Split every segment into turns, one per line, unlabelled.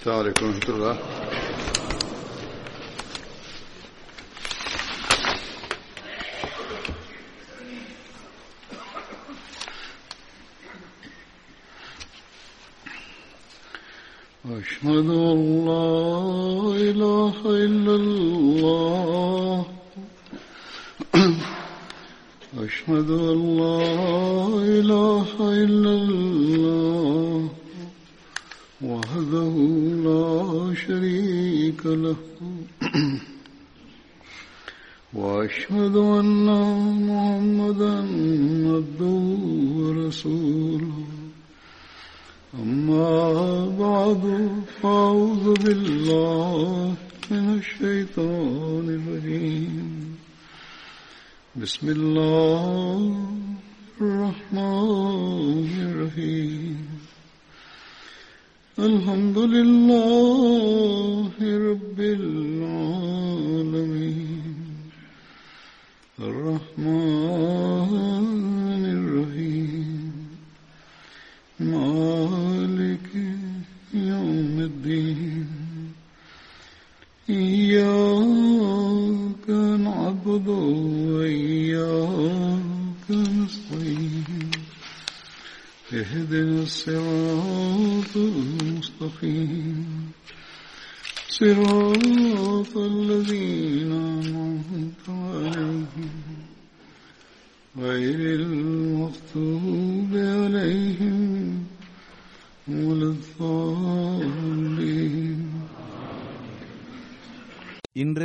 السلام عليكم ورحمة الله أشهد أن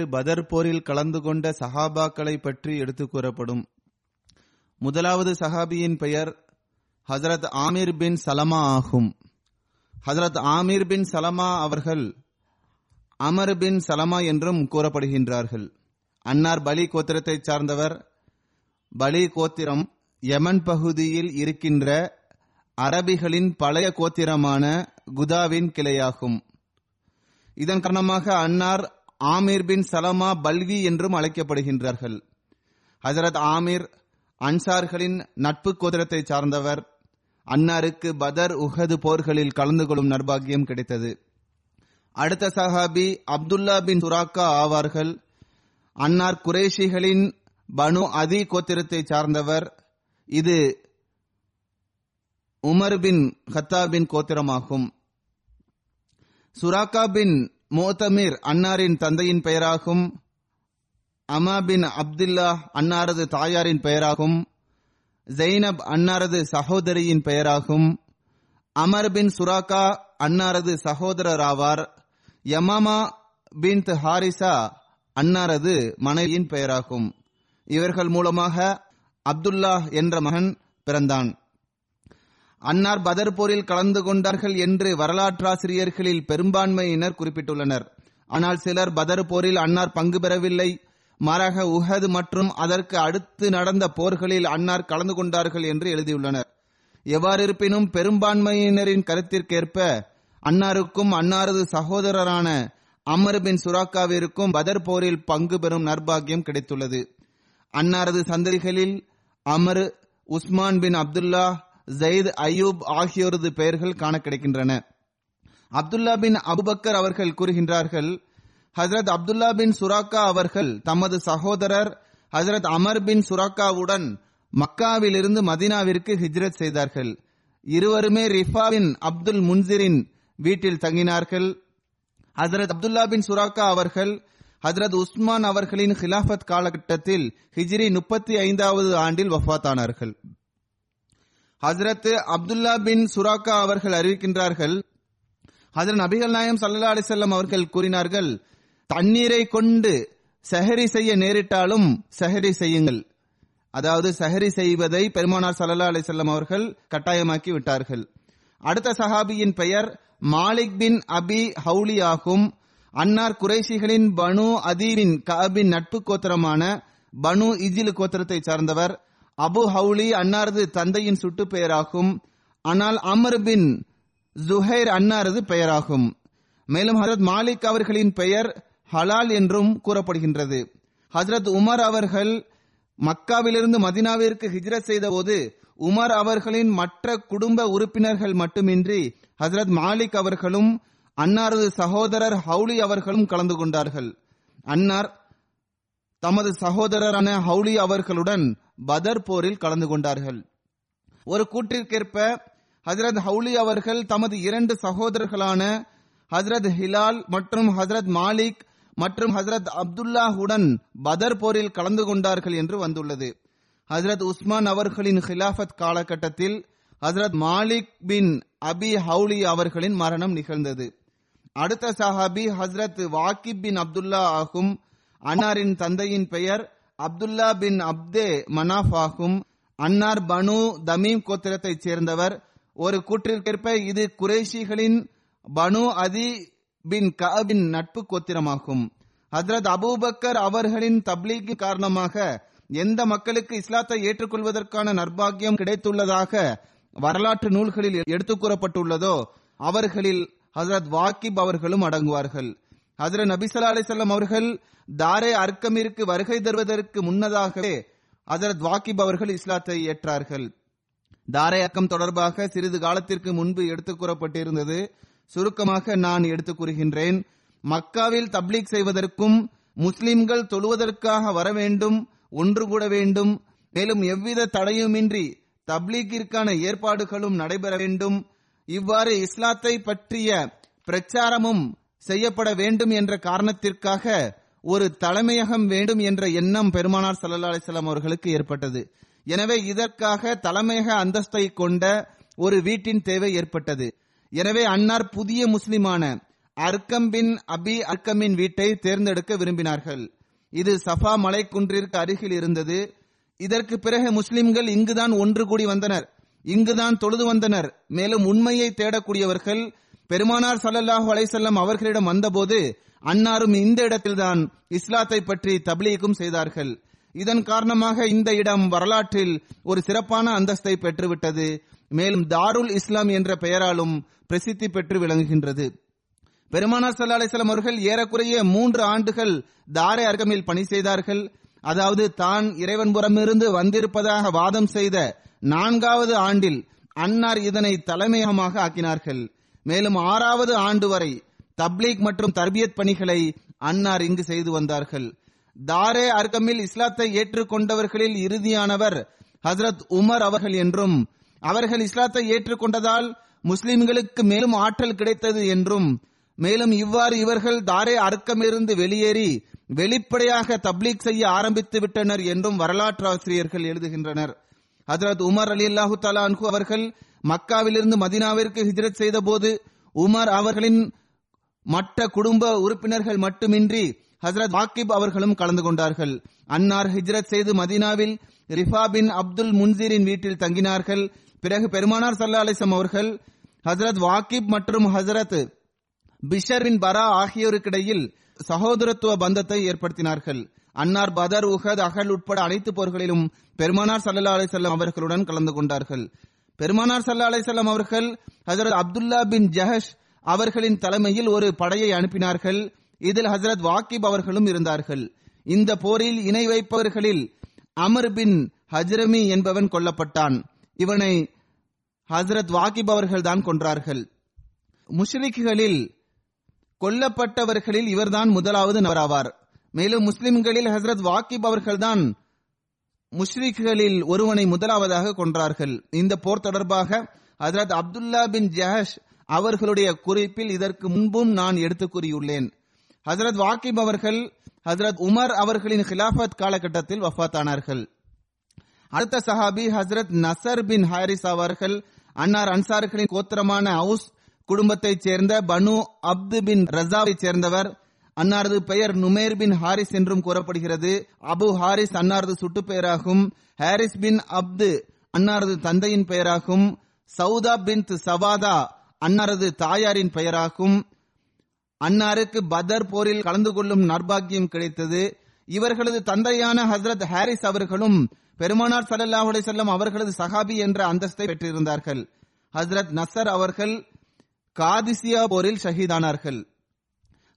பதர் போரில் கலந்து கொண்ட சஹாபாக்களை பற்றி எடுத்துக் கூறப்படும். முதலாவது சஹாபியின் பெயர் ஹசரத் ஆமீர் பின் சலமா ஆகும். ஹசரத் ஆமீர் பின் சலமா அவர்கள் அமர் பின் சலமா என்றும் கூறப்படுகின்றார்கள். அன்னார் பலி கோத்திரத்தைச் சார்ந்தவர். பலி கோத்திரம் யமன் பகுதியில் இருக்கின்ற அரபிகளின் பழைய கோத்திரமான குதாவின் கிளையாகும். இதன் காரணமாக அன்னார் ஆமீர் பின் சலமா பல்வி என்றும் அழைக்கப்படுகின்றார்கள். ஹசரத் ஆமீர் அன்சார்களின் நட்பு கோத்திரத்தை சார்ந்தவர். அன்னாருக்கு பதர் உஹது போர்களில் கலந்து கொள்ளும் நர்பாகியம் கிடைத்தது. அடுத்த சஹாபி அப்துல்லா பின் சுராக்கா ஆவார்கள். அன்னார் குரேஷிகளின் பனு அதி கோத்திரத்தை சார்ந்தவர். இது உமர் பின் ஹத்தாபின் கோத்திரமாகும். சுராக்கா பின் மோத்தமீர் அன்னாரின் தந்தையின் பெயராகும் அமா பின் அப்துல்லா அன்னாரது தாயாரின் பெயராகும் ஜெய்னப் அன்னாரது சகோதரியின் பெயராகும் அமர் பின் சுராக்கா அன்னாரது சகோதரர் ஆவார் யமாமா பின் ஹாரிசா அன்னாரது மனைவியின் பெயராகும். இவர்கள் மூலமாக அப்துல்லா என்ற மகன் பிறந்தான். அன்னார் பதர் போரில் கலந்து கொண்டார்கள் என்று வரலாற்றாசிரியர்களில் பெரும்பான்மையினர் குறிப்பிட்டுள்ளனர். ஆனால் சிலர் பதர் போரில் அன்னார் பங்கு பெறவில்லை. மாறாக உஹது மற்றும் அதற்கு அடுத்து நடந்த போர்களில் அன்னார் கலந்து கொண்டார்கள் என்று எழுதியுள்ளனர். எவ்வாறு இருப்பினும் பெரும்பான்மையினரின் கருத்திற்கேற்ப அன்னாருக்கும் அன்னாரது சகோதரரான அமர் பின் சுராக்காவிற்கும் பதர் போரில் பங்கு பெறும் நர்பாகியம் கிடைத்துள்ளது. அன்னாரது சந்ததிகளில் அமர் உஸ்மான் பின் அப்துல்லா ஜெயித் அயூப் ஆகியோரது பெயர்கள் காண கிடைக்கின்றன அப்துல்லா பின் அபுபக்கர் அவர்கள் கூறுகின்றார்கள் ஹசரத் அப்துல்லா பின் சுராக்கா அவர்கள் தமது சகோதரர் ஹசரத் அமர் பின் சுராக்காவுடன் மக்காவிலிருந்து மதினாவிற்கு ஹிஜ்ரத் செய்தார்கள். இருவருமே ரிஃபாவின் அப்துல் முன்சிரின் வீட்டில் தங்கினார்கள். ஹசரத் அப்துல்லா பின் சுராக்கா அவர்கள் ஹசரத் உஸ்மான் அவர்களின் ஹிலாஃபத் காலகட்டத்தில் ஹிஜ்ரி முப்பத்தி ஐந்தாவது ஆண்டில் வஃபாத்தானார்கள் ஹசரத் அப்துல்லா பின் சுராக்கா அவர்கள் அறிவிக்கின்றார்கள். ஹசரத் நபிகள் நாயம் சல்லா அலிசல்லம் அவர்கள் கூறினார்கள் தண்ணீரை கொண்டு சஹரி செய்ய நேரிட்டாலும் சஹரி செய்யுங்கள். அதாவது சஹரி செய்வதை பெருமானார் சல்லா அலிசல்லம் அவர்கள் கட்டாயமாக்கி விட்டார்கள். அடுத்த சஹாபியின் பெயர் மாலிக் பின் அபி ஹவுலி ஆகும். அன்னார் குறைஷிகளின் பனு அதீரின் கபின் நட்பு கோத்திரமான பனு இஜில் கோத்திரத்தை சார்ந்தவர். அபு ஹவுலி அன்னாரது தந்தையின் சுட்டு பெயராகும். ஆனால் அமர் பின் ஜுஹைர் அன்னாரது பெயராகும். மேலும் ஹசரத் மாலிக் அவர்களின் பெயர் ஹலால் என்றும் கூறப்படுகின்றது. ஹசரத் உமர் அவர்கள் மக்காவிலிருந்து மதினாவிற்கு ஹிஜ்ரத் செய்த போது உமர் அவர்களின் மற்ற குடும்ப உறுப்பினர்கள் மட்டுமின்றி ஹசரத் மாலிக் அவர்களும் அன்னாரது சகோதரர் ஹவுலி அவர்களும் கலந்து கொண்டார்கள். அன்னார் தமது சகோதரரான ஹவுலி அவர்களுடன் பதர் போரில் கலந்து கொண்டார்கள். ஒரு கூற்றிற்கேற்ப ஹசரத் ஹவுலி அவர்கள் தமது இரண்டு சகோதரர்களான ஹசரத் ஹிலால் மற்றும் ஹசரத் மாலிக் மற்றும் ஹசரத் அப்துல்லாஹுடன் பதர் போரில் கலந்து கொண்டார்கள் என்று வந்துள்ளது. ஹசரத் உஸ்மான் அவர்களின் ஹிலாஃபத் காலகட்டத்தில் ஹசரத் மாலிக் பின் அபி ஹவுலி அவர்களின் மரணம் நிகழ்ந்தது. அடுத்த சஹாபி ஹசரத் வாக்கிப் பின் அப்துல்லா ஆகும். அன்னாரின் தந்தையின் பெயர் அப்துல்லா பின் அப்தே மனாஃப் ஆகும். அன்னார் பனு தமீம் கோத்திரத்தைச் சேர்ந்தவர். ஒரு கூற்றிற்கேற்ப இது குரேஷிகளின் பனு அதி பின் கபின் நட்பு கோத்திரமாகும். ஹஜரத் அபூபக்கர் அவர்களின் தப்லீக் காரணமாக எந்த மக்களுக்கு இஸ்லாத்தை ஏற்றுக்கொள்வதற்கான நர்பாகியம் கிடைத்துள்ளதாக வரலாற்று நூல்களில் எடுத்துக் கூறப்பட்டுள்ளதோ அவர்களில் ஹசரத் வாக்கிப் அவர்களும் அடங்குவார்கள். ஹசர நபிசல்லா அலிசல்லாம் அவர்கள் தாரே அர்க்கமிற்கு வருகை தருவதற்கு முன்னதாகவே ஹசரத் வாக்கிப் அவர்கள் இஸ்லாத்தை ஏற்றார்கள். தாரே அக்கம் தொடர்பாக சிறிது காலத்திற்கு முன்பு எடுத்துக் கூறப்பட்டிருந்தது. சுருக்கமாக நான் எடுத்துக் கூறுகின்றேன். மக்காவில் தப்லீக் செய்வதற்கும் முஸ்லிம்கள் தொழுவதற்காக வர வேண்டும் ஒன்று கூட வேண்டும். மேலும் எவ்வித தடையுமின்றி தப்லீக்கிற்கான ஏற்பாடுகளும் நடைபெற வேண்டும். இவ்வாறு இஸ்லாத்தை பற்றிய பிரச்சாரமும் செய்யப்பட வேண்டும் என்ற காரணத்திற்காக ஒரு தலைமையகம் வேண்டும் என்ற எண்ணம் பெருமானார் சல்லா அலிஸ்லாம் அவர்களுக்கு ஏற்பட்டது. எனவே இதற்காக தலைமையக அந்தஸ்தை கொண்ட ஒரு வீட்டின் தேவை ஏற்பட்டது. எனவே அன்னார் புதிய முஸ்லிமான அர்க்கம் பின் அபி அர்க்கமின் வீட்டை தேர்ந்தெடுக்க விரும்பினார்கள். இது சஃபா மலைக்குன்றிற்கு அருகில் இருந்தது. இதற்கு பிறகு முஸ்லிம்கள் இங்குதான் ஒன்று கூடி வந்தனர். இங்குதான் தொழுது வந்தனர். மேலும் உண்மையை தேடக்கூடியவர்கள் பெருமானார் சல்லல்லாஹு அலைசல்லம் அவர்களிடம் வந்தபோது அன்னாரும் இந்த இடத்தில்தான் இஸ்லாத்தை பற்றி தப்லீகும் செய்தார்கள். இதன் காரணமாக இந்த இடம் வரலாற்றில் ஒரு சிறப்பான அந்தஸ்தை பெற்றுவிட்டது. மேலும் தாருல் இஸ்லாம் என்ற பெயராலும் பிரசித்தி பெற்று விளங்குகின்றது. பெருமானார் சல்லா அலிஸ்லாம் அவர்கள் ஏறக்குறைய மூன்று ஆண்டுகள் தாரை அர்க்கமில் பணி செய்தார்கள். அதாவது தான் இறைவன் புறமிருந்து வந்திருப்பதாக வாதம் செய்த நான்காவது ஆண்டில் அன்னார் இதனை தலைமையகமாக ஆக்கினார்கள். மேலும் ஆறாவது ஆண்டு வரை தப்லீக் மற்றும் தர்பியத் பணிகளை அன்னார் இங்கு செய்து வந்தார்கள். தாரே அர்க்கமில் இஸ்லாத்தை ஏற்றுக்கொண்டவர்களில் இறுதியானவர் ஹசரத் உமர் அவர்கள் என்றும் அவர்கள் இஸ்லாத்தை ஏற்றுக்கொண்டதால் முஸ்லிம்களுக்கு மேலும் ஆற்றல் கிடைத்தது என்றும் மேலும் இவ்வாறு இவர்கள் தாரே அர்க்கமிருந்து வெளியேறி வெளிப்படையாக தப்லீக் செய்ய ஆரம்பித்து விட்டனர் என்றும் வரலாற்று ஆசிரியர்கள் எழுதுகின்றனர். ஹசரத் உமர் அலி அல்லாஹு தலான்கு அவர்கள் மக்காவிலிருந்து மதினாவிற்கு ஹிஜ்ரத் செய்த போது உமர் அவர்களின் மற்ற குடும்ப உறுப்பினர்கள் மட்டுமின்றி ஹசரத் வாக்கிப் அவர்களும் கலந்து கொண்டார்கள். அன்னார் ஹிஜ்ரத் செய்து மதீனாவில் ரிஃபா பின் அப்துல் முன்சீரின் வீட்டில் தங்கினார்கள். பிறகு பெருமானார் சல்லா அலிசம் அவர்கள் ஹசரத் வாக்கிப் மற்றும் ஹசரத் பிஷர் பின் பரா ஆகியோருக்கிடையில் சகோதரத்துவ பந்தத்தை ஏற்படுத்தினார்கள். அன்னார் பதர் உஹத் அகல் உட்பட அனைத்து போர்களிலும் பெருமானார் சல்லா அலிசல்லாம் அவர்களுடன் கலந்து கொண்டார்கள். பெருமானார் சல்லா அலிசல்லாம் அவர்கள் ஹசரத் அப்துல்லா பின் ஜஹஷ் அவர்களின் தலைமையில் ஒரு படையை அனுப்பினார்கள். இதில் ஹசரத் வாக்கிப் அவர்களும் இருந்தார்கள். இந்த போரில் இணை வைப்பவர்களில் அமர் பின் ஹஜ்ரமி என்பவன் கொல்லப்பட்டான். இவனை ஹசரத் வாக்கிப் அவர்கள் தான் கொன்றார்கள். முஷ்ரிக்குகளில் கொல்லப்பட்டவர்களில் இவர்தான் முதலாவது நபராவார். மேலும் முஸ்லிம்களில் ஹசரத் வாக்கிப் அவர்கள்தான் முஷ்ரிக்குகளில் ஒருவனை முதலாவதாக கொன்றார்கள். இந்த போர் தொடர்பாக ஹசரத் அப்துல்லா பின் ஜஹஷ் அவர்களுடைய குறிப்பில் இதற்கு முன்பும் நான் எடுத்துக் கூறியுள்ளேன். ஹசரத் வாக்கிப் அவர்கள் ஹசரத் உமர் அவர்களின் ஹிலாஃபத் காலகட்டத்தில் வஃபாத்தானார்கள் அடுத்த சஹாபி ஹசரத் நசர் பின் ஹாரிஸ் அவர்கள் அன்னார் அன்சார்களின் கோத்திரமான அவுஸ் குடும்பத்தைச் சேர்ந்த பனு அப்து பின் ரசாவைச் சேர்ந்தவர் அன்னாரது பெயர் நுமேர் பின் ஹாரிஸ் என்றும் கூறப்படுகிறது. அபு ஹாரிஸ் அன்னாரது சுட்டு பெயராகும் ஹாரிஸ் பின் அப்து அன்னாரது தந்தையின் பெயராகும். சவுதா பின் சவாதா அன்னாரது தாயாரின் பெயராகும். அன்னாருக்கு பதர் போரில் கலந்து கொள்ளும் நர்பாகியம் கிடைத்தது. இவர்களது தந்தையான ஹசரத் ஹாரிஸ் அவர்களும் பெருமானார் சல்லல்லாஹு செல்லம் அவர்களது சஹாபி என்ற அந்தஸ்தை பெற்றிருந்தார்கள். ஹசரத் நசர் அவர்கள் காதிசியா போரில் ஷஹீதானார்கள்.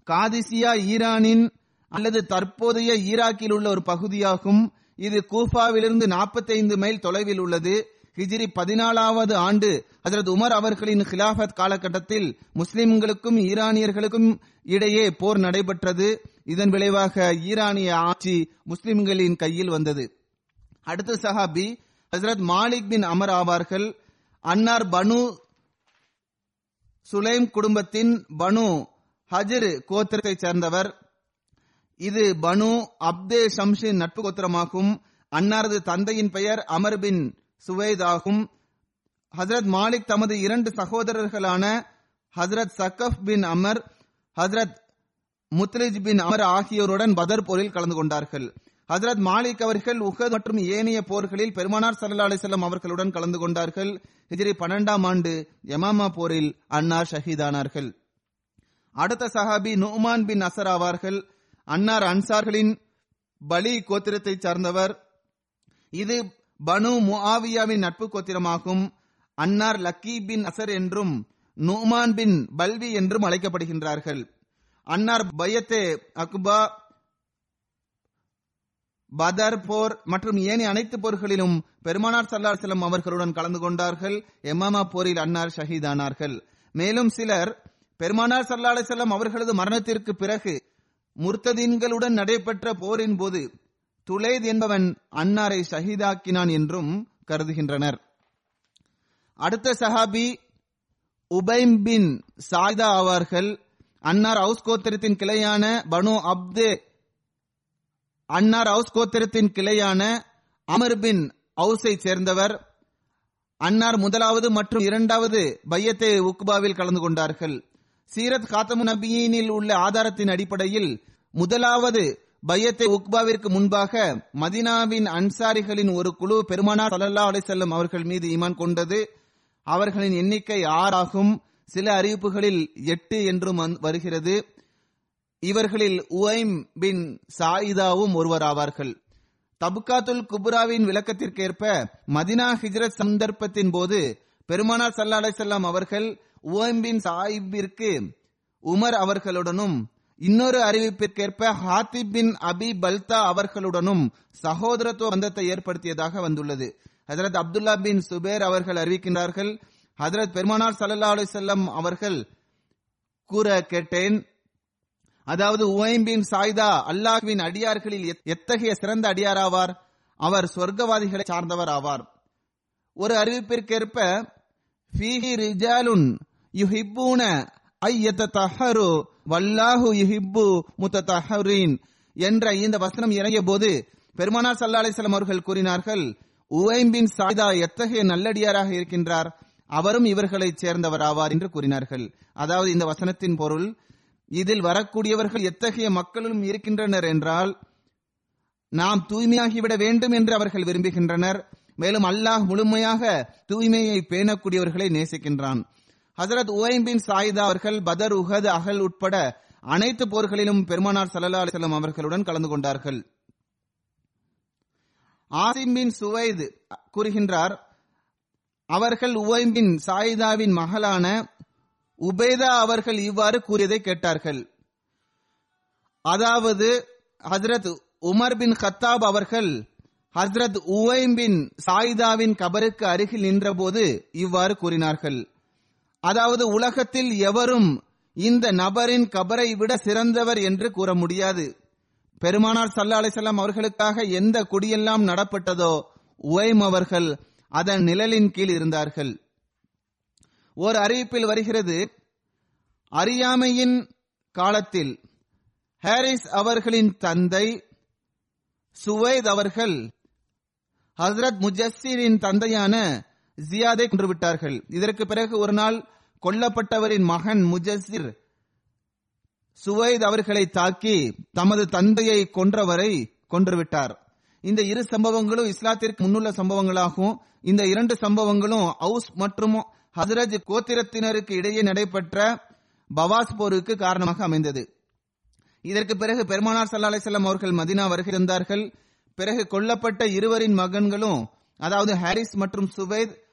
காதிசியா ஈரானின் அல்லது தற்போதைய ஈராக்கில் உள்ள ஒரு பகுதியாகும். இது கூஃபாவிலிருந்து 45 மைல் தொலைவில் உள்ளது. ஹிஜ்ரி பதினாலாவது ஆண்டு ஹசரத் உமர் அவர்களின் கிலாஃபத் காலகட்டத்தில் முஸ்லிம்களுக்கும் ஈரானியர்களுக்கும் இடையே போர் நடைபெற்றது. இதன் விளைவாக ஈரானிய ஆட்சி முஸ்லிம்களின் கையில் வந்தது. அடுத்த சஹாபி ஹசரத் மாலிக் பின் அமர் ஆவார்கள். அன்னார் பனு சுலைம் குடும்பத்தின் பனு ஹஜிரு கோத்திரத்தைச் சேர்ந்தவர். இது பனு அப்தே ஷம்ஷின் நட்பு கோத்திரமாகும். அன்னாரது தந்தையின் பெயர் அமர் பின் சுவைத் ஆகும். ஹசரத் மாலிக் தமது இரண்டு சகோதரர்களான ஹசரத் சக்கப் பின் அமர் ஹசரத் முத்லிஜ் பின் அமர் ஆகியோருடன் பதர் போரில் கலந்து கொண்டார்கள். ஹசரத் மாலிக் அவர்கள் உஹத் மற்றும் ஏனைய போர்களில் பெருமானார் சல்லா அலிசல்லாம் அவர்களுடன் கலந்து கொண்டார்கள். ஹிஜ்ரி பன்னெண்டாம் ஆண்டு யமாமா போரில் அன்னார் ஷஹீதானார்கள். அடுத்த சஹாபி நுமான் பின் அசர் ஆவார்கள். அன்னார் அன்சார்களின் பலி கோத்திரத்தை சார்ந்தவர். இது பனு முஆவியாவின் நட்பு கோத்திரமாகும். அன்னார் லக்கி பின் அசர் என்றும் நுமான் பின் பல்வி என்றும் அழைக்கப்படுகின்றார்கள். அன்னார் பயத்தே அக்பா பதர் போர் மற்றும் ஏனைய அனைத்து போர்களிலும் பெருமானார் சல்லார் செல்லம் அவர்களுடன் கலந்து கொண்டார்கள். எம்மாமா போரில் அன்னார் ஷஹீதானார்கள். மேலும் சிலர் பெருமானார் சல்லா செல்லம் அவர்களது மரணத்திற்கு பிறகு முர்த்ததீன்களுடன் நடைபெற்ற போரின் போது துலேத் என்பவன் அன்னாரை ஷஹீதாக்கினான் என்றும் கருதுகின்றனர். அடுத்த சஹாபி உபைம் பின் சாய்தா ஆவார்கள் அன்னார் ஹவுஸ் கோத்திரத்தின் கிளையான பனு அப்தே அன்னார் ஹவுஸ் கோத்திரத்தின் கிளையான அமர் பின் ஹவுஸை சேர்ந்தவர். அன்னார் முதலாவது மற்றும் இரண்டாவது பையத்தை உக்பாவில் கலந்து கொண்டார்கள். சீரத் காத்தமு நபியினில் உள்ள ஆதாரத்தின் அடிப்படையில் முதலாவது பையத்தை உக்பாவிற்கு முன்பாக மதினாவின் அன்சாரிகளின் ஒரு குழு பெருமானார் சல்லல்லா அலிசல்லம் அவர்கள் மீது ஈமான் கொண்டது. அவர்களின் எண்ணிக்கை ஆறாகும் சில அறிவிப்புகளில் எட்டு என்றும் வருகிறது. இவர்களில் உவைம் பின் சாயிதாவும் ஒருவராவார்கள் தபுகாத்துல் குபுராவின் விளக்கத்திற்கேற்ப மதினா ஹிஜ்ரத் சந்தர்ப்பத்தின் போது பெருமானார் சல்லா அலிசல்லாம் அவர்கள் உவம்பின் சாஹிப்பிற்கு உமர் அவர்களுடனும் இன்னொரு அறிவிப்பிற்கேற்ப ஹாத்திப் பின் அபி பல்தா அவர்களுடனும் சகோதரத்துவ பந்தத்தை ஏற்படுத்தியதாக வந்துள்ளது. ஹசரத் அப்துல்லா பின் சுபேர் அவர்கள் அறிவிக்கின்றார்கள் ஹசரத் பெருமானார் சல்லா அலிசல்லம் அவர்கள் கூற கேட்டேன் அதாவது உவைம் பின் சாய்தா அல்லாஹ்வின் அடியார்களில் எத்தகைய சிறந்த அடியாராவார்? அவர் சொர்க்கவாதிகளை சார்ந்தவர் ஆவார். ஒரு அறிவிப்பிற்கேற்ப ஃபீஹி ரிஜாலுன் யுஹிப்பூன ஐயத்தஹரு வல்லாஹு யுஹிப்பு முத்தஹரீன் என்ற இந்த வசனம் இறங்கிய போது பெருமானார் சல்லா அலிஸ்லாம் அவர்கள் கூறினார்கள் உவைம்பின் சாயிதா சாய்தா எத்தகைய நல்லடியாராக இருக்கின்றார்? அவரும் இவர்களைச் சேர்ந்தவர் ஆவார் என்று கூறினார்கள். அதாவது இந்த வசனத்தின் பொருள் இதில் வரக்கூடியவர்கள் எத்தகைய மக்களும் இருக்கின்றனர் என்றால் நாம் தூய்மையாகிவிட வேண்டும் என்று அவர்கள் விரும்புகின்றனர். மேலும் அல்லாஹ் முழுமையாக தூய்மையை பேணக்கூடியவர்களை நேசிக்கின்றான். ஹசரத் உவைம் பின் சாயிதா அவர்கள் பதர் உஹத் அகல் உட்பட அனைத்து போர்களிலும் பெருமானார் சல்லா அலிசல்லாம் அவர்களுடன் கலந்து கொண்டார்கள். ஆசிம் பின் சுவைத் கூறுகின்றார் அவர்கள் உவைம் பின் சாயிதாவின் மகளான உபேதா அவர்கள் இவ்வாறு கூறியதை கேட்டார்கள். அதாவது ஹசரத் உமர் பின் கத்தாப் அவர்கள் ஹசரத் உவைம் பின் சாயிதாவின் கபருக்கு அருகில் நின்றபோது இவ்வாறு கூறினார்கள். அதாவது உலகத்தில் எவரும் இந்த நபரின் கபரை விட சிறந்தவர் என்று கூற முடியாது. பெருமானார் சல்லா அலிசல்லாம் அவர்களுக்காக எந்த குடியெல்லாம் நடப்பட்டதோ உவைம் அவர்கள் அதன் நிழலின் கீழ் இருந்தார்கள். ஓர் அறிவிப்பில் வருகிறது அறியாமையின் காலத்தில் ஹாரிஸ் அவர்களின் தந்தை சுவைத் அவர்கள் ஹசரத் முஜஸ்ஸிரின் தந்தையான ஜியாதை கொன்றுவிட்டார்கள். இதற்கு பிறகு ஒரு நாள் கொல்லப்பட்டவரின் மகன் முஜசிர் சுவைத் அவர்களை தாக்கி தமது தந்தையை கொன்றவரை கொன்றுவிட்டார். இந்த இரு சம்பவங்களும் இஸ்லாத்திற்கு முன்னுள்ள சம்பவங்களாகும். இந்த இரண்டு சம்பவங்களும் அவுஸ் மற்றும் ஹசரஜ் கோத்திரத்தினருக்கு இடையே நடைபெற்ற பவாஸ் போருக்கு காரணமாக அமைந்தது. இதற்கு பிறகு பெருமானார் சல்லா அலிசல்லாம் அவர்கள் மதினா வருகிறார்கள் பிறகு கொல்லப்பட்ட இருவரின் மகன்களும் அதாவது ஹாரிஸ் மற்றும் சுவைத்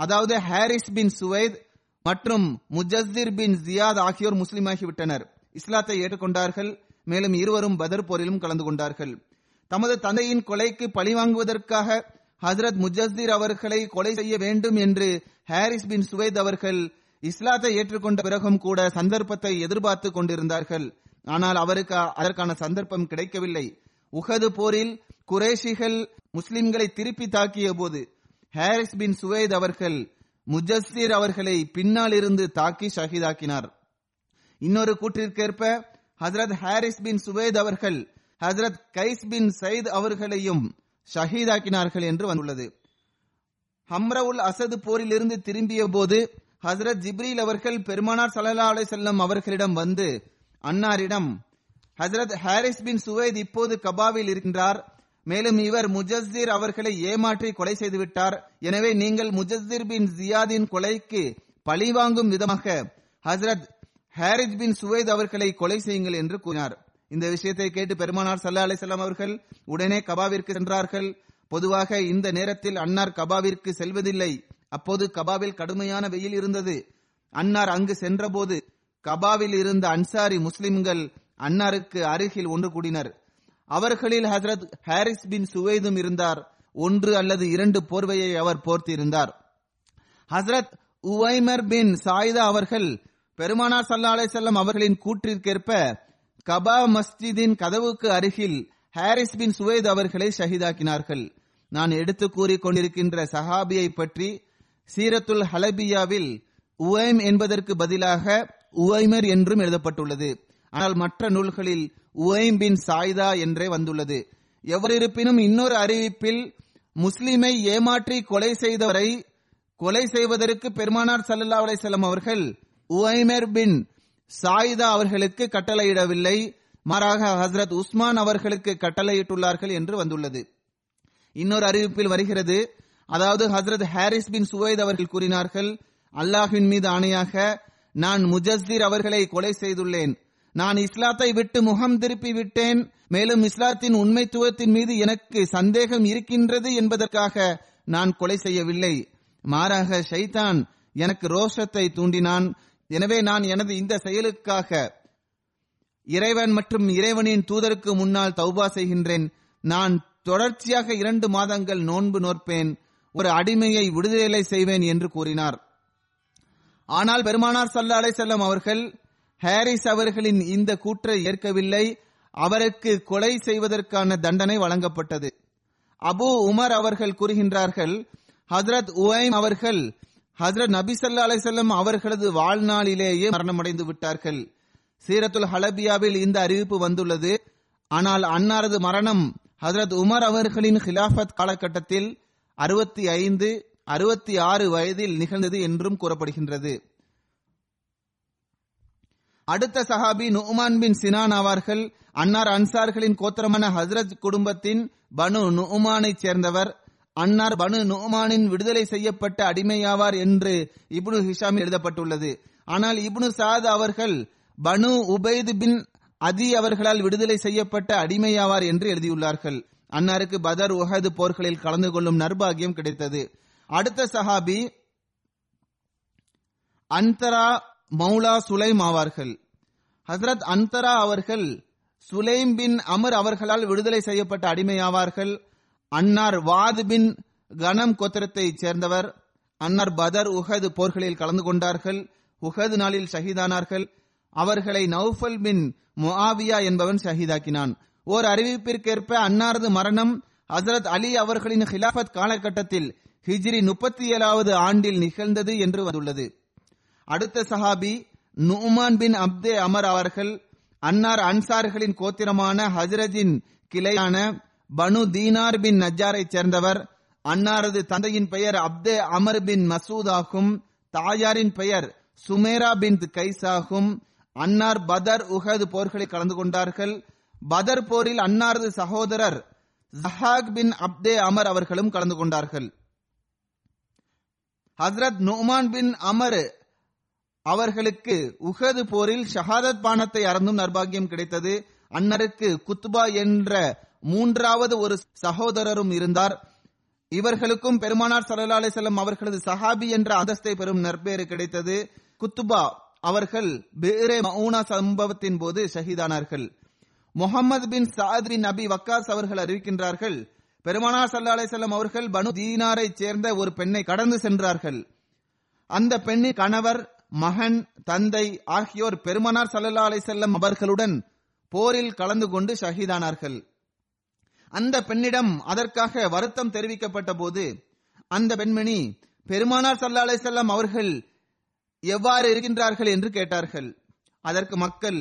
அதாவது ஹாரிஸ் பின் சுவைத் மற்றும் முஜஸ்திர் பின் ஜியாத் ஆகியோர் முஸ்லிமாகிவிட்டனர். இஸ்லாத்தை ஏற்றுக்கொண்டார்கள். மேலும் இருவரும் பதர் போரிலும் கலந்து கொண்டார்கள். தமது தந்தையின் கொலைக்கு பழிவாங்குவதற்காக ஹசரத் முஜஸ்தீர் அவர்களை கொலை செய்ய வேண்டும் என்று ஹாரிஸ் பின் சுவைத் அவர்கள் இஸ்லாத்தை ஏற்றுக்கொண்ட பிறகும் கூட சந்தர்ப்பத்தை எதிர்பார்த்து கொண்டிருந்தார்கள். ஆனால் அவருக்கு அதற்கான சந்தர்ப்பம் கிடைக்கவில்லை. உஹது போரில் குரேஷிகள் முஸ்லிம்களை திருப்பி தாக்கிய போது ஹாரிஸ் பின் சுவைத் அவர்கள் முஜஸ்ஸிர் அவர்களை பின்னால் இருந்து தாக்கி ஷஹீதாக்கினார். இன்னொரு கூற்றிற்கேற்ப ஹசரத் ஹாரிஸ் பின் சுவேத் அவர்கள் ஹசரத் கைஸ் பின் சயித் அவர்களையும் ஷஹீதாக்கினார்கள் என்று வந்துள்ளது. ஹம்ரவுல் அசது போரிலிருந்து திரும்பிய போது ஹசரத் ஜிப்ரீல் அவர்கள் பெருமானார் சல்லா அலை செல்லம் அவர்களிடம் வந்து அன்னாரிடம் ஹசரத் ஹாரிஸ் பின் சுவேத் இப்போது கபாவில் இருக்கின்றார் மேலும் இவர் முஜஸ்தீர் அவர்களை ஏமாற்றி கொலை செய்துவிட்டார். எனவே நீங்கள் முஜஸ்தீர் பின் ஜியாதின் கொலைக்கு பழிவாங்கும் விதமாக ஹசரத் ஹாரிஜ் பின் சுவேத் அவர்களை கொலை செய்யுங்கள் என்று கூறினார். இந்த விஷயத்தை கேட்டு பெருமானார் சல்லா அலிசல்லாம் அவர்கள் உடனே கபாவிற்கு சென்றார்கள். பொதுவாக இந்த நேரத்தில் அன்னார் கபாவிற்கு செல்வதில்லை. அப்போது கபாவில் கடுமையான வெயில் இருந்தது. அன்னார் அங்கு சென்றபோது கபாவில் இருந்த அன்சாரி முஸ்லிம்கள் அன்னாருக்கு அருகில் ஒன்று கூடினர். அவர்களில் ஹசரத் ஹாரிஸ் பின் சுவேதும் இருந்தார். ஒன்று அல்லது இரண்டு போர்வையை அவர் போர்த்தியிருந்தார். ஹசரத் உவைமர் பின் சாயிதா அவர்கள் பெருமானார் சல்லா அலிசல்லாம் அவர்களின் கூற்றிற்கேற்ப கபா மஸ்ஜிதின் கதவுக்கு அருகில் ஹாரிஸ் பின் சுவேத் அவர்களை ஷஹீதாக்கினார்கள். நான் எடுத்து கூறிக் கொண்டிருக்கின்ற சஹாபியை பற்றி சீரத்துல் ஹலபியாவில் உவைம் என்பதற்கு பதிலாக உவைமர் என்றும் எழுதப்பட்டுள்ளது. ஆனால் மற்ற நூல்களில் உவைம் பின் சாய்தா என்றே வந்துள்ளது. எவரிருப்பினும் இன்னொரு அறிவிப்பில் முஸ்லிமை ஏமாற்றி கொலை செய்தவரை கொலை செய்வதற்கு பெருமானார் சல்லல்லா அலைசல்லம் அவர்கள் உவைமர் பின் சாயிதா அவர்களுக்கு கட்டளையிடவில்லை. மாறாக ஹசரத் உஸ்மான் அவர்களுக்கு கட்டளையிட்டுள்ளார்கள் என்று வந்துள்ளது. இன்னொரு அறிவிப்பில் வருகிறது அதாவது ஹசரத் ஹாரிஸ் பின் சுவைத் அவர்கள் கூறினார்கள் அல்லாஹின் மீது ஆணையாக நான் முஜஸ்தீர் அவர்களை கொலை செய்துள்ளேன். நான் இஸ்லாத்தை விட்டு முகம் திருப்பி விட்டேன். மேலும் இஸ்லாத்தின் உண்மைத்துவத்தின் மீது எனக்கு சந்தேகம் இருக்கின்றது என்பதற்காக நான் கொலை செய்யவில்லை. மாறாக ஷைதான் எனக்கு ரோஷத்தை தூண்டினான். எனவே நான் எனது இந்த செயலுக்காக இறைவன் மற்றும் இறைவனின் தூதருக்கு முன்னால் தௌபா செய்கின்றேன். நான் தொடர்ச்சியாக இரண்டு மாதங்கள் நோன்பு நோற்பேன். ஒரு அடிமையை விடுதலை செய்வேன் என்று கூறினார். ஆனால் பெருமானார் சல்லா அலை செல்லம் அவர்கள் ஹாரிஸ் அவர்களின் இந்த கூற்றை ஏற்கவில்லை. அவருக்கு கொலை செய்வதற்கான தண்டனை வழங்கப்பட்டது. அபு உமர் அவர்கள் கூறுகின்றார்கள் ஹசரத் உவைம் அவர்கள் ஹசரத் நபி சல்லா அலிசல்லம் அவர்களது வாழ்நாளிலேயே மரணமடைந்து விட்டார்கள். சீரத்துல் ஹலபியாவில் இந்த அறிவிப்பு வந்துள்ளது. ஆனால் அன்னாரது மரணம் ஹசரத் உமர் அவர்களின் ஹிலாஃபத் காலகட்டத்தில் அறுபத்தி ஐந்து அறுபத்தி ஆறு வயதில் நிகழ்ந்தது என்றும் கூறப்படுகின்றது. அடுத்த சஹாபி நுமான் பின் சினான் ஆவார்கள். அன்னார் அன்சார்களின் கோத்திரமான ஹசரத் குடும்பத்தின் பனு நுமானை சேர்ந்தவர். அன்னார் பனு நுமானின் விடுதலை செய்யப்பட்ட அடிமையாவார் என்று இப்னு ஹிஷாம் எழுதப்பட்டுள்ளது. ஆனால் இப்னு சாத் அவர்கள் பனு உபைது பின் அதி அவர்களால் விடுதலை செய்யப்பட்ட அடிமையாவார் என்று எழுதியுள்ளார்கள். அன்னாருக்கு பதர் உஹது போர்களில் கலந்து கொள்ளும் நர்பாகியம் கிடைத்தது. அடுத்த சஹாபி அந்தரா மௌலா சுலைம் ஆவார்கள். ஹசரத் அந்தரா அவர்கள் சுலைம் பின் அமர் அவர்களால் விடுதலை செய்யப்பட்ட அடிமையாவார்கள். அன்னார் வாது பின் கனம் கோத்திரத்தைச் சேர்ந்தவர். அன்னார் பதர் உஹது போர்களில் கலந்து கொண்டார்கள். உஹது நாளில் ஷஹீதானார்கள். அவர்களை நௌஃபல் பின் முஆவியா என்பவன் ஷஹீதாக்கினான். ஓர் அறிவிப்பிற்கேற்ப அன்னாரது மரணம் ஹசரத் அலி அவர்களின் ஹிலாபத் காலகட்டத்தில் ஹிஜ்ரி முப்பத்தி ஏழாவது ஆண்டில் நிகழ்ந்தது என்று வந்துள்ளது. அடுத்த சஹாபி நுமான் பின் அப்தே அமர் அவர்கள் அன்னார் அன்சார்களின் கோத்திரமான ஹஜரஜின் கிளையான பனு தீனார் பின் நஜாரை சேர்ந்தவர். அன்னாரது தந்தையின் பெயர் அப்தே அமர் பின் மசூத் ஆகும். தாயாரின் பெயர் சுமேரா பின் கைஸ் ஆகும். அன்னார் பதர் உஹது போர்களில் கலந்து கொண்டார்கள். பதர் போரில் அன்னாரது சகோதரர் ஜஹாக் பின் அப்தே அமர் அவர்களும் கலந்து கொண்டார்கள். ஹஸ்ரத் நுமான் பின் அமர் அவர்களுக்கு உஹது போரில் ஷஹாதத் பானத்தை அறந்தும் நர்பாகியம் கிடைத்தது. அன்னருக்கு குத்பா என்ற மூன்றாவது ஒரு சகோதரரும் இருந்தார். இவர்களுக்கும் பெருமானார் சல்லா அலிசல்லம் அவர்களது சஹாபி என்ற அந்தஸ்தை பெறும் நற்பேறு கிடைத்தது. குத்துபா அவர்கள் பேரே மவுனா சம்பவத்தின் போது ஷஹீதானார்கள். முகமது பின் சாத்ரி நபி வக்காஸ் அவர்கள் அறிவிக்கின்றார்கள் பெருமானார் சல்லா அலிசல்லம் அவர்கள் பனு தீனாரை சேர்ந்த ஒரு பெண்ணை கடந்து சென்றார்கள். அந்த பெண்ணின் கணவர் மகன் தந்தை ஆகியோர் பெருமனார் சல்லல்லா அலிசல்லம் அவர்களுடன் போரில் கலந்து கொண்டு ஷஹீதானார்கள். அந்த பெண்ணிடம் அதற்காக வருத்தம் தெரிவிக்கப்பட்ட போது அந்த பெண்மணி பெருமானார் சல்லா அலிசல்லாம் அவர்கள் எவ்வாறு இருக்கின்றார்கள் என்று கேட்டார்கள். அதற்கு மக்கள்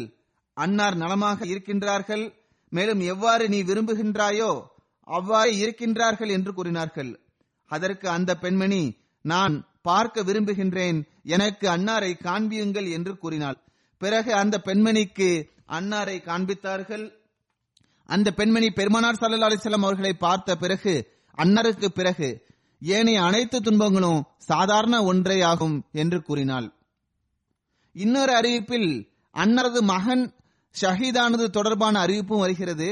அன்னார் நலமாக இருக்கின்றார்கள் மேலும் எவ்வாறு நீ விரும்புகின்றாயோ அவ்வாறு இருக்கின்றார்கள் என்று கூறினார்கள். அதற்கு அந்த பெண்மணி நான் பார்க்க விரும்புகின்றேன் எனக்கு அன்னாரை காண்பியுங்கள் என்று கூறினாள். பிறகு அந்த பெண்மணிக்கு அன்னாரை காண்பித்தார்கள். அந்த பெண்மணி பெருமானார் சல்லா அலிசல்லாம் அவர்களை பார்த்த பிறகு அன்னருக்கு பிறகு ஏனைய அனைத்து துன்பங்களும் சாதாரண ஒன்றே ஆகும் என்று கூறினாள். இன்னொரு அறிவிப்பில் அன்னரது மகன் ஷஹீதானது தொடர்பான அறிவிப்பும் வருகிறது.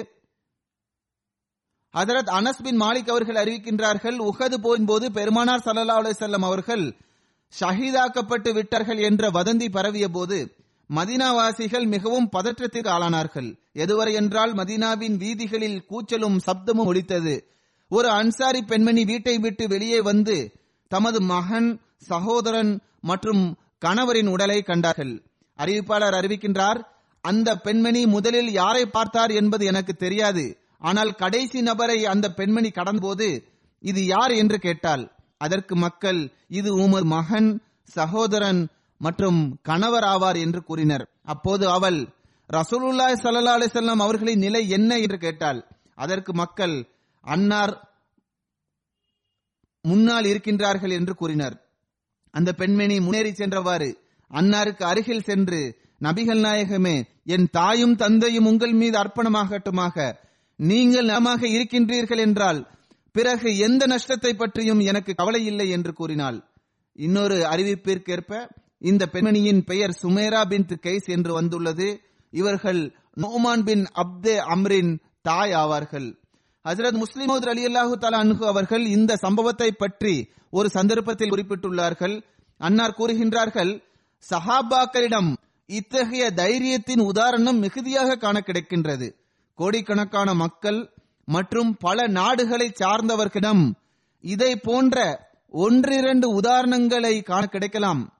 அதரத் அனஸ் பின் மாலிக் அவர்கள் அறிவிக்கின்றார்கள் உகது போயின் போது பெருமானார் சல்லா அலுவலம் அவர்கள் ஷஹீதாக்கப்பட்டு விட்டார்கள் என்ற வதந்தி பரவிய போது மதினாவாசிகள் மிகவும் பதற்றத்திற்கு ஆளானார்கள். எதுவரை என்றால் மதினாவின் வீதிகளில் கூச்சலும் சப்தமும் ஒலித்தது. ஒரு அன்சாரி பெண்மணி வீட்டை விட்டு வெளியே வந்து தமது மகன் சகோதரன் மற்றும் கணவரின் உடலை கண்டார்கள். அறிவிப்பாளர் அறிவிக்கின்றார் அந்த பெண்மணி முதலில் யாரை பார்த்தார் என்பது எனக்கு தெரியாது. ஆனால் கடைசி நபரை அந்த பெண்மணி கடந்தபோது இது யார்? என்று கேட்டால் அதற்கு மக்கள் இது உமர் மகன் சகோதரன் மற்றும் கணவர் ஆவார் என்று கூறினர். அப்போது அவள் ரசூலுல்லாய் சல்லா அலிசல்லாம் அவர்களின் நிலை என்ன? என்று கேட்டாள். அதற்கு மக்கள் அன்னார் முன்னால் இருக்கின்றார்கள் என்று கூறினர். அந்த பெண்மணி முன்னேறி சென்றவாறு அன்னாருக்கு அருகில் சென்று நபிகள் நாயகமே என் தாயும் தந்தையும் உங்கள் மீது அர்ப்பணமாகட்டுமாக நீங்கள் நலமாக இருக்கின்றீர்கள் என்றால் பிறகு எந்த நஷ்டத்தை பற்றியும் எனக்கு கவலை இல்லை என்று கூறினாள். இன்னொரு அறிவிப்பிற்கேற்ப இந்த பெண்மணியின் பெயர் சுமேரா பின் கைஸ் என்று வந்துள்ளது. இவர்கள் நோமான் பின் அப்தே அம்ரின் தாய் ஆவார்கள். ஹசரத் முஸ்லிமோத் அலி அல்லாஹு தலா அன்ஹு அவர்கள் இந்த சம்பவத்தை பற்றி ஒரு சந்தர்ப்பத்தில் குறிப்பிட்டுள்ளார்கள். அன்னார் கூறுகின்றார்கள் சஹாபாக்களிடம் இத்தகைய தைரியத்தின் உதாரணம் மிகுதியாக காண கிடைக்கின்றது. கோடிக்கணக்கான மக்கள் மற்றும் பல நாடுகளை சார்ந்தவர்களிடம் இதை போன்ற ஒன்றிரண்டு உதாரணங்களை காண கிடைக்கலாம்.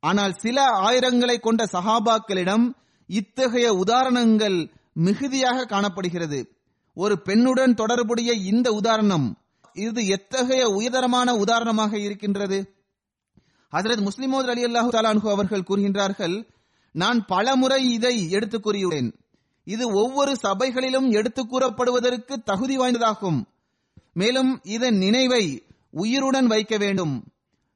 ஆனால் சில ஆயிரங்களை கொண்ட சஹாபாக்களிடம் இத்தகைய உதாரணங்கள் மிகுதியாக காணப்படுகிறது. ஒரு பெண்ணுடன் தொடர்புடைய இந்த உதாரணம் இது எத்தகைய உயர்தரமான உதாரணமாக இருக்கின்றது? ஹசரத் முஸ்லிமோத் அலி அல்லாஹு அவர்கள் கூறுகின்றார்கள் நான் பல முறை இதை எடுத்துக் கூறியுள்ளேன். இது ஒவ்வொரு சபைகளிலும் எடுத்துக் கூறப்படுவதற்கு தகுதி வாய்ந்ததாகும். மேலும் இதன் நினைவை உயிருடன் வைக்க வேண்டும்.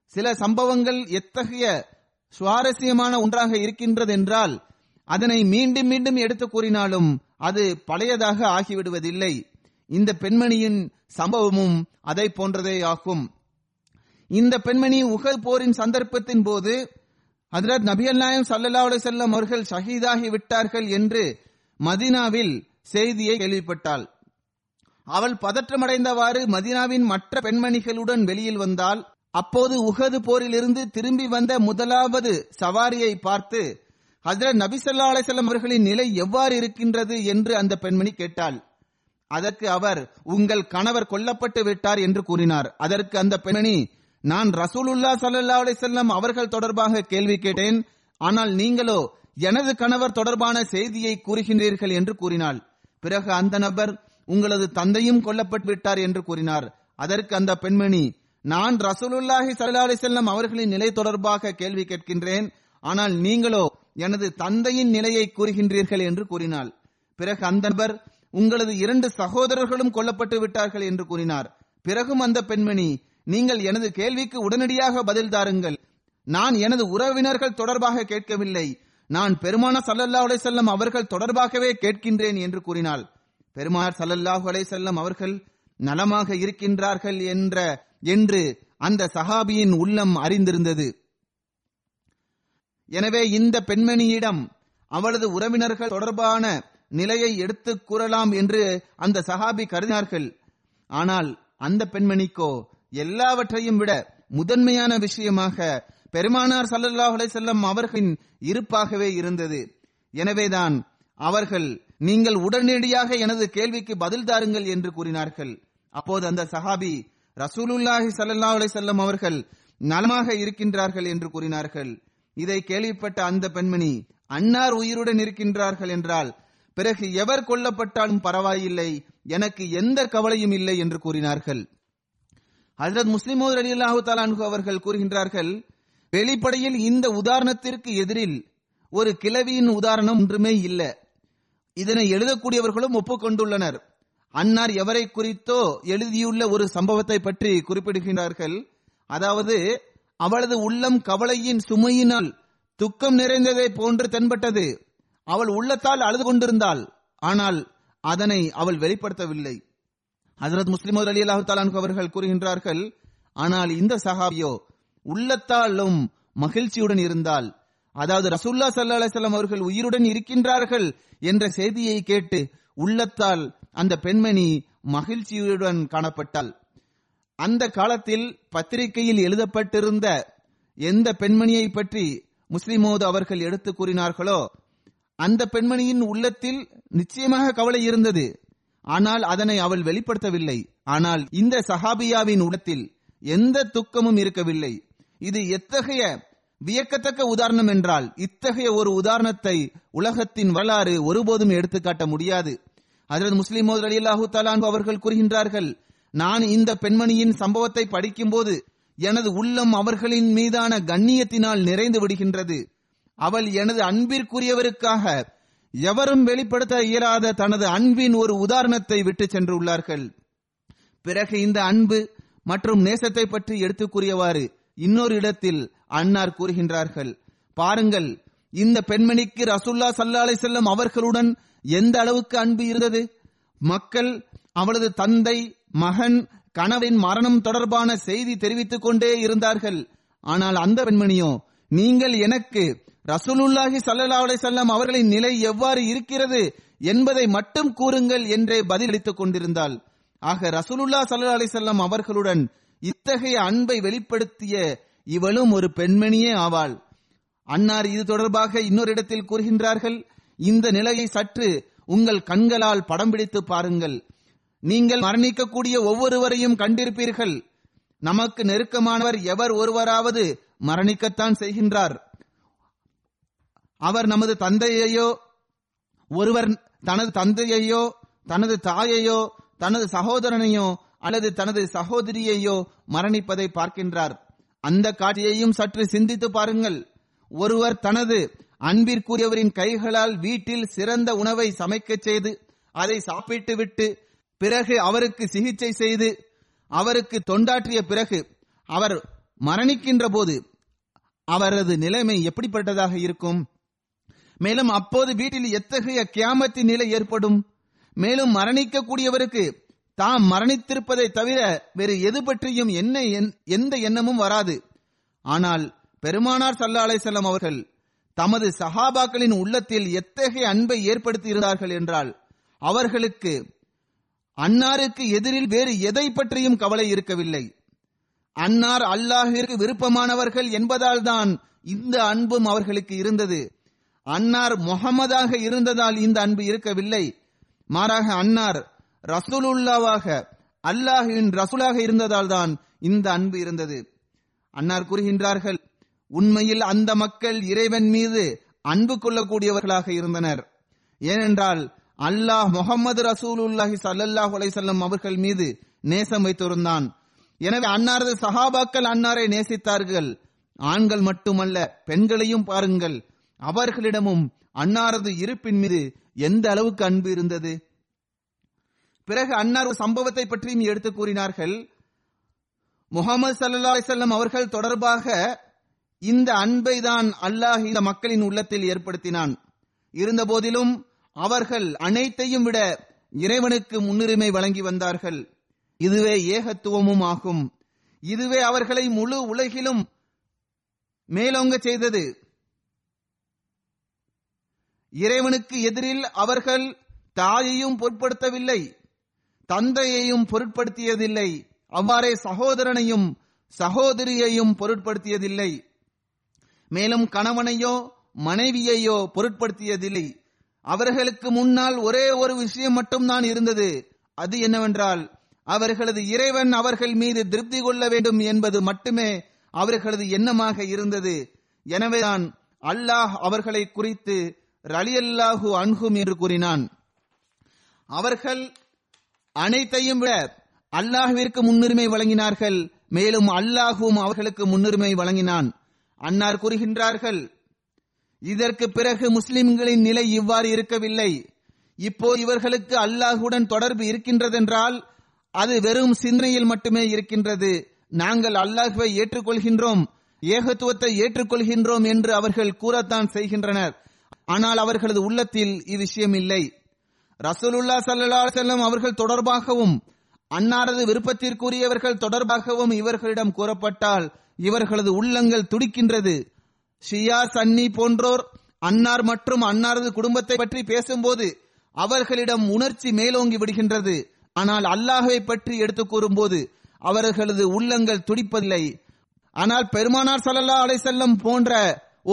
சில சம்பவங்கள் எத்தகைய சுவாரஸ்யமான ஒன்றாக இருக்கின்றது என்றால் அதனை மீண்டும் மீண்டும் எடுத்து கூறினாலும் அது பழையதாக ஆகிவிடுவதில்லை. இந்த பெண்மணியின் சம்பவமும் அதை போன்றதே ஆகும். இந்த பெண்மணி உகல் போரின் சந்தர்ப்பத்தின் போது ஹதரத் நபியல் நாயம் சல்லா அலி செல்லம் அவர்கள் ஷஹீதாகி விட்டார்கள் என்று மதினாவில் செய்தியை கேள்விப்பட்டாள். அவள் பதற்றமடைந்தவாறு மதினாவின் மற்ற பெண்மணிகளுடன் வெளியில் வந்தால் அப்போது உகது போரிலிருந்து திரும்பி வந்த முதலாவது சவாரியை பார்த்து ஹசரத் நபி சொல்லா அவர்களின் நிலை எவ்வாறு இருக்கின்றது? என்று அந்த பெண்மணி கேட்டாள். அதற்கு அவர் உங்கள் கணவர் கொல்லப்பட்டு விட்டார் என்று கூறினார். அதற்கு அந்த பெண்மணி நான் ரசூலுல்லா சல்லா அலிசல்லம் அவர்கள் தொடர்பாக கேள்வி கேட்டேன். ஆனால் நீங்களோ எனது கணவர் தொடர்பான செய்தியை கூறுகின்றீர்கள் என்று கூறினாள். பிறகு அந்த நபர் உங்களது தந்தையும் கொல்லப்பட்டு விட்டார் என்று கூறினார். அதற்கு அந்த பெண்மணி நான் ரசூலுல்லாஹி சல்லா அலிசல்லம் அவர்களின் நிலை தொடர்பாக கேள்வி கேட்கின்றேன். ஆனால் நீங்களோ எனது தந்தையின் நிலையை கூறுகின்றீர்கள் என்று கூறினாள். பிறகு அந்த நபர் உங்களது இரண்டு சகோதரர்களும் கொல்லப்பட்டு விட்டார்கள் என்று கூறினார். பிறகும் அந்த பெண்மணி நீங்கள் எனது கேள்விக்கு உடனடியாக பதில் தாருங்கள். நான் எனது உறவினர்கள் தொடர்பாக கேட்கவில்லை. நான் பெருமான சல்லல்லா அலை செல்லம் அவர்கள் தொடர்பாகவே கேட்கின்றேன் என்று கூறினாள். பெருமானார் சல்லல்லாஹு அலை செல்லம் அவர்கள் நலமாக இருக்கின்றார்கள் என்ற என்று அந்த சஹாபியின் உள்ளம் அறிந்திருந்தது. எனவே இந்த பெண்மணியிடம் அவளது உறவினர்கள் தொடர்பான நிலையை எடுத்துக் கூறலாம் என்று அந்த சஹாபி கருதினார்கள். ஆனால் அந்த பெண்மணிக்கோ எல்லாவற்றையும் விட முதன்மையான விஷயமாக பெருமானார் சல்லல்லாஹ் செல்லம் அவர்களின் இருப்பாகவே இருந்தது. எனவேதான் அவர்கள் நீங்கள் உடனடியாக எனது கேள்விக்கு பதில் தாருங்கள் என்று கூறினார்கள். அப்போது அந்த சஹாபி ரசூலுல்லாஹி ஸல்லல்லாஹு செல்லம் அவர்கள் நலமாக இருக்கின்றார்கள் என்று கூறினார்கள். இதை கேள்விப்பட்ட அந்த பெண்மணி அன்னார் உயிருடன் இருக்கின்றார்கள் என்றால் பிறகு எவர் கொல்லப்பட்டாலும் பரவாயில்லை எனக்கு எந்த கவலையும் இல்லை என்று கூறினார்கள். ஹசரத் முஸ்லிமோது அலி அல்லாஹு தாலான்கு அவர்கள் கூறுகின்றார்கள் வெளிப்படையில் இந்த உதாரணத்திற்கு எதிரில் ஒரு கிளவியின் உதாரணம் ஒன்றுமே இல்லை. இதனை எழுதக்கூடியவர்களும் ஒப்புக்கொண்டுள்ளனர். அன்னார் எவரை குறித்தோ எழுதியுள்ள ஒரு சம்பவத்தை பற்றி குறிப்பிடுகின்றார்கள். அதாவது அவளது உள்ளம் கவலையின் சுமையினால் துக்கம் நிறைந்ததை போன்று தென்பட்டது. அவள் உள்ளத்தால் அழுது கொண்டிருந்தாள். ஆனால் அதனை அவள் வெளிப்படுத்தவில்லை. ஹசரத் முஸ்லிம் அலி அல்லாஹு அவர்கள் கூறுகின்றார்கள் ஆனால் இந்த சஹாபியோ உள்ளத்தாலும் மகிழ்ச்சியுடன் இருந்தால். அதாவது ரசூல்லா சல்லா அலிசல்லாம் அவர்கள் உயிருடன் இருக்கின்றார்கள் என்ற செய்தியை கேட்டு உள்ளத்தால் அந்த பெண்மணி மகிழ்ச்சியுடன் காணப்பட்டாள். அந்த காலத்தில் பத்திரிகையில் எழுதப்பட்டிருந்த எந்த பெண்மணியை பற்றி முஸ்லிமோது அவர்கள் எடுத்து கூறினார்களோ அந்த பெண்மணியின் உள்ளத்தில் நிச்சயமாக கவலை இருந்தது. ஆனால் அதனை அவள் வெளிப்படுத்தவில்லை. ஆனால் இந்த சஹாபியாவின் உள்ளத்தில் எந்த துக்கமும் இருக்கவில்லை. இது எத்தகைய வியக்கத்தக்க உதாரணம் என்றால் இத்தகைய ஒரு உதாரணத்தை உலகத்தின் வரலாறு ஒருபோதும் எடுத்துக்காட்ட முடியாது. அதற்கு முஸ்லிம் அலி அல்லாஹூ தலான் அவர்கள் கூறுகின்றார்கள் நான் இந்த பெண்மணியின் சம்பவத்தை படிக்கும்போது எனது உள்ளம் அவர்களின் மீதான கண்ணியத்தினால் நிறைந்து விடுகின்றது. அவள் எனது அன்பிற்குரியவருக்காக எவரும் வெளிப்படுத்த இயலாத தனது அன்பின் ஒரு உதாரணத்தை விட்டு சென்றுள்ளார்கள். பிறகு இந்த அன்பு மற்றும் நேசத்தை பற்றி எடுத்து கூறியவாறு இன்னொரு இடத்தில் அன்னார் கூறுகின்றார்கள் பாருங்கள் இந்த பெண்மணிக்கு ரசுல்லா சல்லா அலை செல்லம் அவர்களுடன் எந்த அளவுக்கு அன்பு இருந்தது? மக்கள் அவளது தந்தை மகன் கணவன் மரணம் தொடர்பான செய்தி தெரிவித்துக் கொண்டே இருந்தார்கள். ஆனால் அந்த பெண்மணியோ நீங்கள் எனக்கு ரசூலுல்லாஹி சல்லா அலை செல்லம் அவர்களின் நிலை எவ்வாறு இருக்கிறது என்பதை மட்டும் கூறுங்கள் என்றே பதிலளித்துக் கொண்டிருந்தாள். ஆக ரசூலுல்லா சல்லா அலை செல்லம் அவர்களுடன் இத்தகைய அன்பை வெளிப்படுத்திய இவளும் ஒரு பெண்மணியே ஆவாள். அன்னார் இது தொடர்பாக இன்னொரு இடத்தில் கூறுகின்றார்கள் இந்த நிலையை சற்று உங்கள் கண்களால் படம் பிடித்து பாருங்கள். நீங்கள் மரணிக்கக்கூடிய ஒவ்வொருவரையும் கண்டிருப்பீர்கள். நமக்கு நெருக்கமானவர் எவர் ஒருவராவது மரணிக்கத்தான் செய்கின்றார். அவர் நமது தந்தையையோ ஒருவர் தனது தந்தையையோ தனது தாயையோ தனது சகோதரனையோ அல்லது தனது சகோதரியையோ மரணிப்பதை பார்க்கின்றார். அந்த காட்சியையும் சற்று சிந்தித்து பாருங்கள். ஒருவர் தனது அன்பிற்குரியவரின் கைகளால் வீட்டில் சிறந்த உணவை சமைக்கச் செய்து அதை சாப்பிட்டு விட்டு பிறகு அவருக்கு சிகிச்சை செய்து அவருக்கு தொண்டாற்றிய பிறகு அவர் மரணிக்கின்ற போது அவரது நிலைமை எப்படிப்பட்டதாக இருக்கும்? மேலும் அப்போது வீட்டில் எத்தகைய கியாமத்தின் நிலை ஏற்படும்? மேலும் மரணிக்கக்கூடியவருக்கு தாம் மரணித்திருப்பதை தவிர வேறு எது பற்றியும் என்ன எந்த எண்ணமும் வராது. ஆனால் பெருமானார் சல்லா அலைசல்லம் அவர்கள் தமது சஹாபாக்களின் உள்ளத்தில் எத்தகைய அன்பை ஏற்படுத்தி இருந்தார்கள் என்றால் அவர்களுக்கு அன்னாருக்கு எதிரில் வேறு எதை பற்றியும் கவலை இருக்கவில்லை. அன்னார் அல்லாஹிற்கு விருப்பமானவர்கள் என்பதால் தான் இந்த அன்பும் அவர்களுக்கு இருந்தது. அன்னார் முகமதாக இருந்ததால் இந்த அன்பு இருக்கவில்லை. மாறாக அன்னார் ரசூலுல்லாவாக அல்லாஹின் ரசூலாக இருந்ததால் தான் இந்த அன்பு இருந்தது. அன்னார் கூறுகின்றார்கள் உண்மையில் அந்த மக்கள் இறைவன் மீது அன்பு கொள்ளக்கூடியவர்களாக இருந்தனர். ஏனென்றால் அல்லாஹ் முகமது ரசூலுல்லாஹி சல்லல்லாஹு அலைசல்லம் அவர்கள் மீது நேசம் வைத்திருந்தான். எனவே அன்னாரது சஹாபாக்கள் அன்னாரை நேசித்தார்கள். ஆண்கள் மட்டுமல்ல பெண்களையும் பாருங்கள். அவர்களிடமும் அன்னாரது இருப்பின் மீது எந்த அளவுக்கு அன்பு இருந்தது? பிறகு அன்னார் ஒரு சம்பவத்தை பற்றியும் எடுத்து கூறினார்கள். முகமது சல்லா அலிசல்லம் அவர்கள் தொடர்பாக இந்த அன்பை தான் அல்லாஹ் இந்த மக்களின் உள்ளத்தில் ஏற்படுத்தினான். இருந்த போதிலும் அவர்கள் அனைத்தையும் விட இறைவனுக்கு முன்னுரிமை வழங்கி வந்தார்கள். இதுவே ஏகத்துவமும் ஆகும். இதுவே அவர்களை முழு உலகிலும் மேலோங்க செய்தது. இறைவனுக்கு எதிரில் அவர்கள் தாயையும் பொருட்படுத்தவில்லை. தந்தையையும் பொருட்படுத்தியதில்லை. அவ்வாறே சகோதரனையும் சகோதரியையும் பொருட்படுத்தியதில்லை. மேலும் கணவனையோ மனைவியையோ பொருட்படுத்தியதில்லை. அவர்களுக்கு முன்னால் ஒரே ஒரு விஷயம் மட்டும்தான் இருந்தது. அது என்னவென்றால் அவர்களது இறைவன் அவர்கள் மீது திருப்தி கொள்ள வேண்டும் என்பது மட்டுமே அவர்களது எண்ணமாக இருந்தது. எனவேதான் அல்லாஹ் அவர்களை குறித்து ரலியல்லாஹு அன்ஹும் என்று கூறினான். அவர்கள் அனைத்தையும் விட அல்லாஹுவிற்கு முன்னுரிமை வழங்கினார்கள். மேலும் அல்லாஹுவும் அவர்களுக்கு முன்னுரிமை வழங்கினான். அன்னார் கூறுகின்றார்கள் இதற்கு பிறகு முஸ்லிம்களின் நிலை இவ்வாறு இருக்கவில்லை. இப்போ இவர்களுக்கு அல்லாஹுடன் தொடர்பு இருக்கின்றதென்றால் அது வெறும் சிந்தனையில் மட்டுமே இருக்கின்றது. நாங்கள் அல்லாஹுவை ஏற்றுக்கொள்கின்றோம் ஏகத்துவத்தை ஏற்றுக்கொள்கின்றோம் என்று அவர்கள் கூறத்தான் செய்கின்றனர். ஆனால் அவர்களது உள்ளத்தில் இவ்விஷயம் இல்லை ரசூலுல்லா சல்லா செல்லும் அவர்கள் தொடர்பாகவும் அன்னாரது விருப்பத்திற்குரியவர்கள் தொடர்பாகவும் இவர்களிடம் கூறப்பட்டால் இவர்களது உள்ளங்கள் துடிக்கின்றது. ஷியா சன்னி போன்றோர் அன்னார் மற்றும் அன்னாரது குடும்பத்தை பற்றி பேசும்போது அவர்களிடம் உணர்ச்சி மேலோங்கி விடுகின்றது. ஆனால் அல்லாஹை பற்றி எடுத்து கூறும்போது அவர்களது உள்ளங்கள் துடிப்பதில்லை. ஆனால் பெருமானார் ஸல்லல்லாஹு அலை செல்லம் போன்ற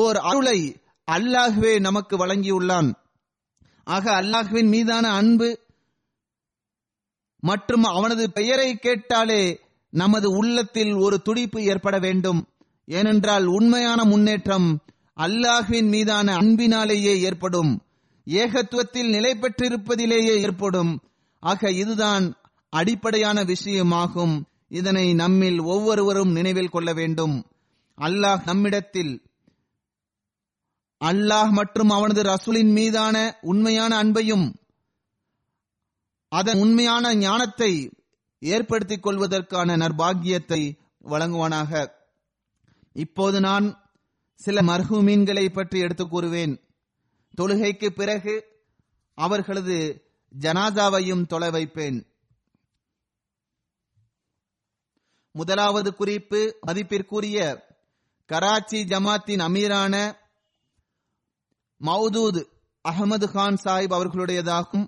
ஓர் அருளை அல்லாஹ்வே நமக்கு வழங்கியுள்ளான். ஆக அல்லாஹ்வின் மீதான அன்பு மற்றும் அவனது பெயரை கேட்டாலே நமது உள்ளத்தில் ஒரு துடிப்பு ஏற்பட வேண்டும். ஏனென்றால் உண்மையான முன்னேற்றம் அல்லாஹ்வின் மீதான அன்பினாலேயே ஏற்படும். ஏகத்துவத்தில் நிலை பெற்றிருப்பதிலேயே ஏற்படும். ஆக இதுதான் அடிப்படையான விஷயமாகும். இதனை நம்மில் ஒவ்வொருவரும் நினைவில் கொள்ள வேண்டும். அல்லாஹ் நம்மிடத்தில் அல்லாஹ் மற்றும் அவனது ரசூலின் மீதான உண்மையான அன்பையும் அதன் உண்மையான ஞானத்தை ஏற்படுத்திக் கொள்வதற்கான நற்பாக்கியத்தை வழங்குவானாக. இப்போது நான் சில மர்ஹூமீன்களை பற்றி எடுத்துக் கூறுவேன். தொழுகைக்கு பிறகு அவர்களது ஜனாதாவையும் தொலை வைப்பேன். முதலாவது குறிப்பு மதிப்பிற்குரிய கராச்சி ஜமாத்தின் அமீரான மௌதூத் அகமது கான் சாஹிப் அவர்களுடையதாகும்.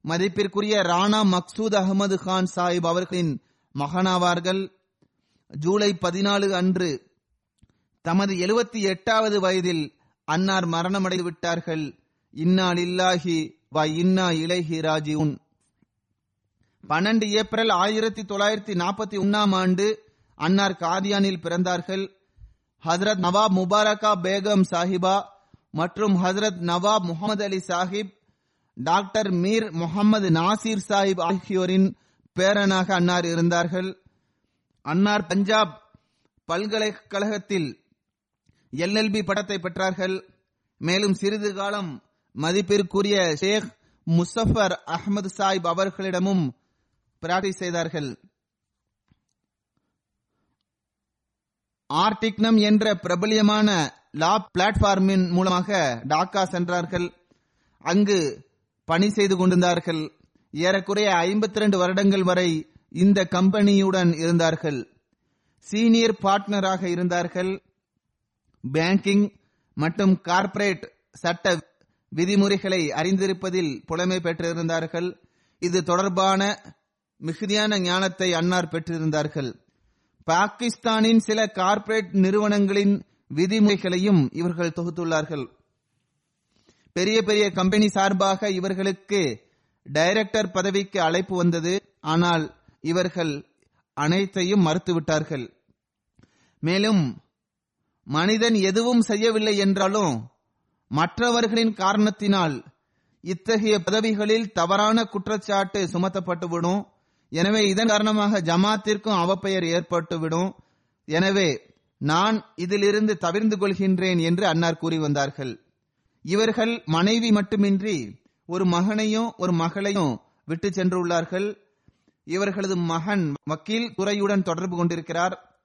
மதிப்பிற்குரிய ராணா மக்சூத் அகமது கான் சாஹிப் அவர்களின் மகனாவார்கள். ஜூலை பதினாலு அன்று தமது எழுபத்தி எட்டாவது வயதில் அன்னார் மரணமடைந்து விட்டார்கள். இன்னா லில்லாஹி வ இன்னா இலஹி ராஜிவுன் பன்னெண்டு ஏப்ரல் ஆயிரத்தி தொள்ளாயிரத்தி நாற்பத்தி ஒன்னாம் ஆண்டு அன்னார் காதியானில் பிறந்தார்கள். ஹசரத் நவாப் முபாரகா பேகம் சாஹிபா மற்றும் ஹசரத் நவாப் முகமது அலி சாஹிப் டாக்டர் மீர் முகமது நாசிர் சாஹிப் ஆகியோரின் பேரனாக அன்னார் இருந்தார்கள். அன்னார் பஞ்சாப் பல்கலைக்கழகத்தில் எல்எல்பி பட்டத்தை பெற்றார்கள். மேலும் சிறிது காலம் மதிப்பிற்குரிய ஷேக் முசஃபர் அஹமது சாஹிப் அவர்களிடமும் பிராக்டிஸ் செய்தார்கள். ஆர்டிக்னம் என்ற பிரபலியமான லா பிளாட்ஃபார்மின் மூலமாக டாக்கா சென்றார்கள். அங்கு பணி செய்து கொண்டிருந்தார்கள். ஏறக்குறைய ஐம்பத்தி ரெண்டு வருடங்கள் வரை இந்த கம்பெனியுடன் இருந்தார்கள். சீனியர் பார்ட்னராக இருந்தார்கள். பேங்கிங் மற்றும் கார்ப்பரேட் சட்ட விதிமுறைகளை அறிந்திருப்பதில் புலமை பெற்றிருந்தார்கள். இது தொடர்பான மிகுதியான ஞானத்தை அன்னார் பெற்றிருந்தார்கள். பாகிஸ்தானின் சில கார்ப்பரேட் நிறுவனங்களின் விதிமுறைகளையும் இவர்கள் தொகுத்துள்ளார்கள். பெரிய பெரிய கம்பெனி சார்பாக இவர்களுக்கு டைரக்டர் பதவிக்கு அழைப்பு வந்தது. ஆனால் இவர்கள் அனைத்தையும் மறுத்துவிட்டார்கள். மேலும் மனிதன் எதுவும் செய்யவில்லை என்றாலும் மற்றவர்களின் காரணத்தினால் இத்தகைய பதவிகளில் தவறான குற்றச்சாட்டு சுமத்தப்பட்டுவிடும் எனவே இதன் காரணமாக ஜமாத்திற்கும் அவப்பெயர் ஏற்பட்டுவிடும் எனவே நான் இதிலிருந்து தவிர்ந்து கொள்கின்றேன் என்று அன்னார் கூறி வந்தார்கள். இவர்கள் மனைவி மட்டுமின்றி ஒரு மகனையும் ஒரு மகளையும் விட்டு சென்றுள்ளார்கள். இவர்களது மகன் வக்கீல் துறையுடன் தொடர்பு கொண்டிருக்கிறார்.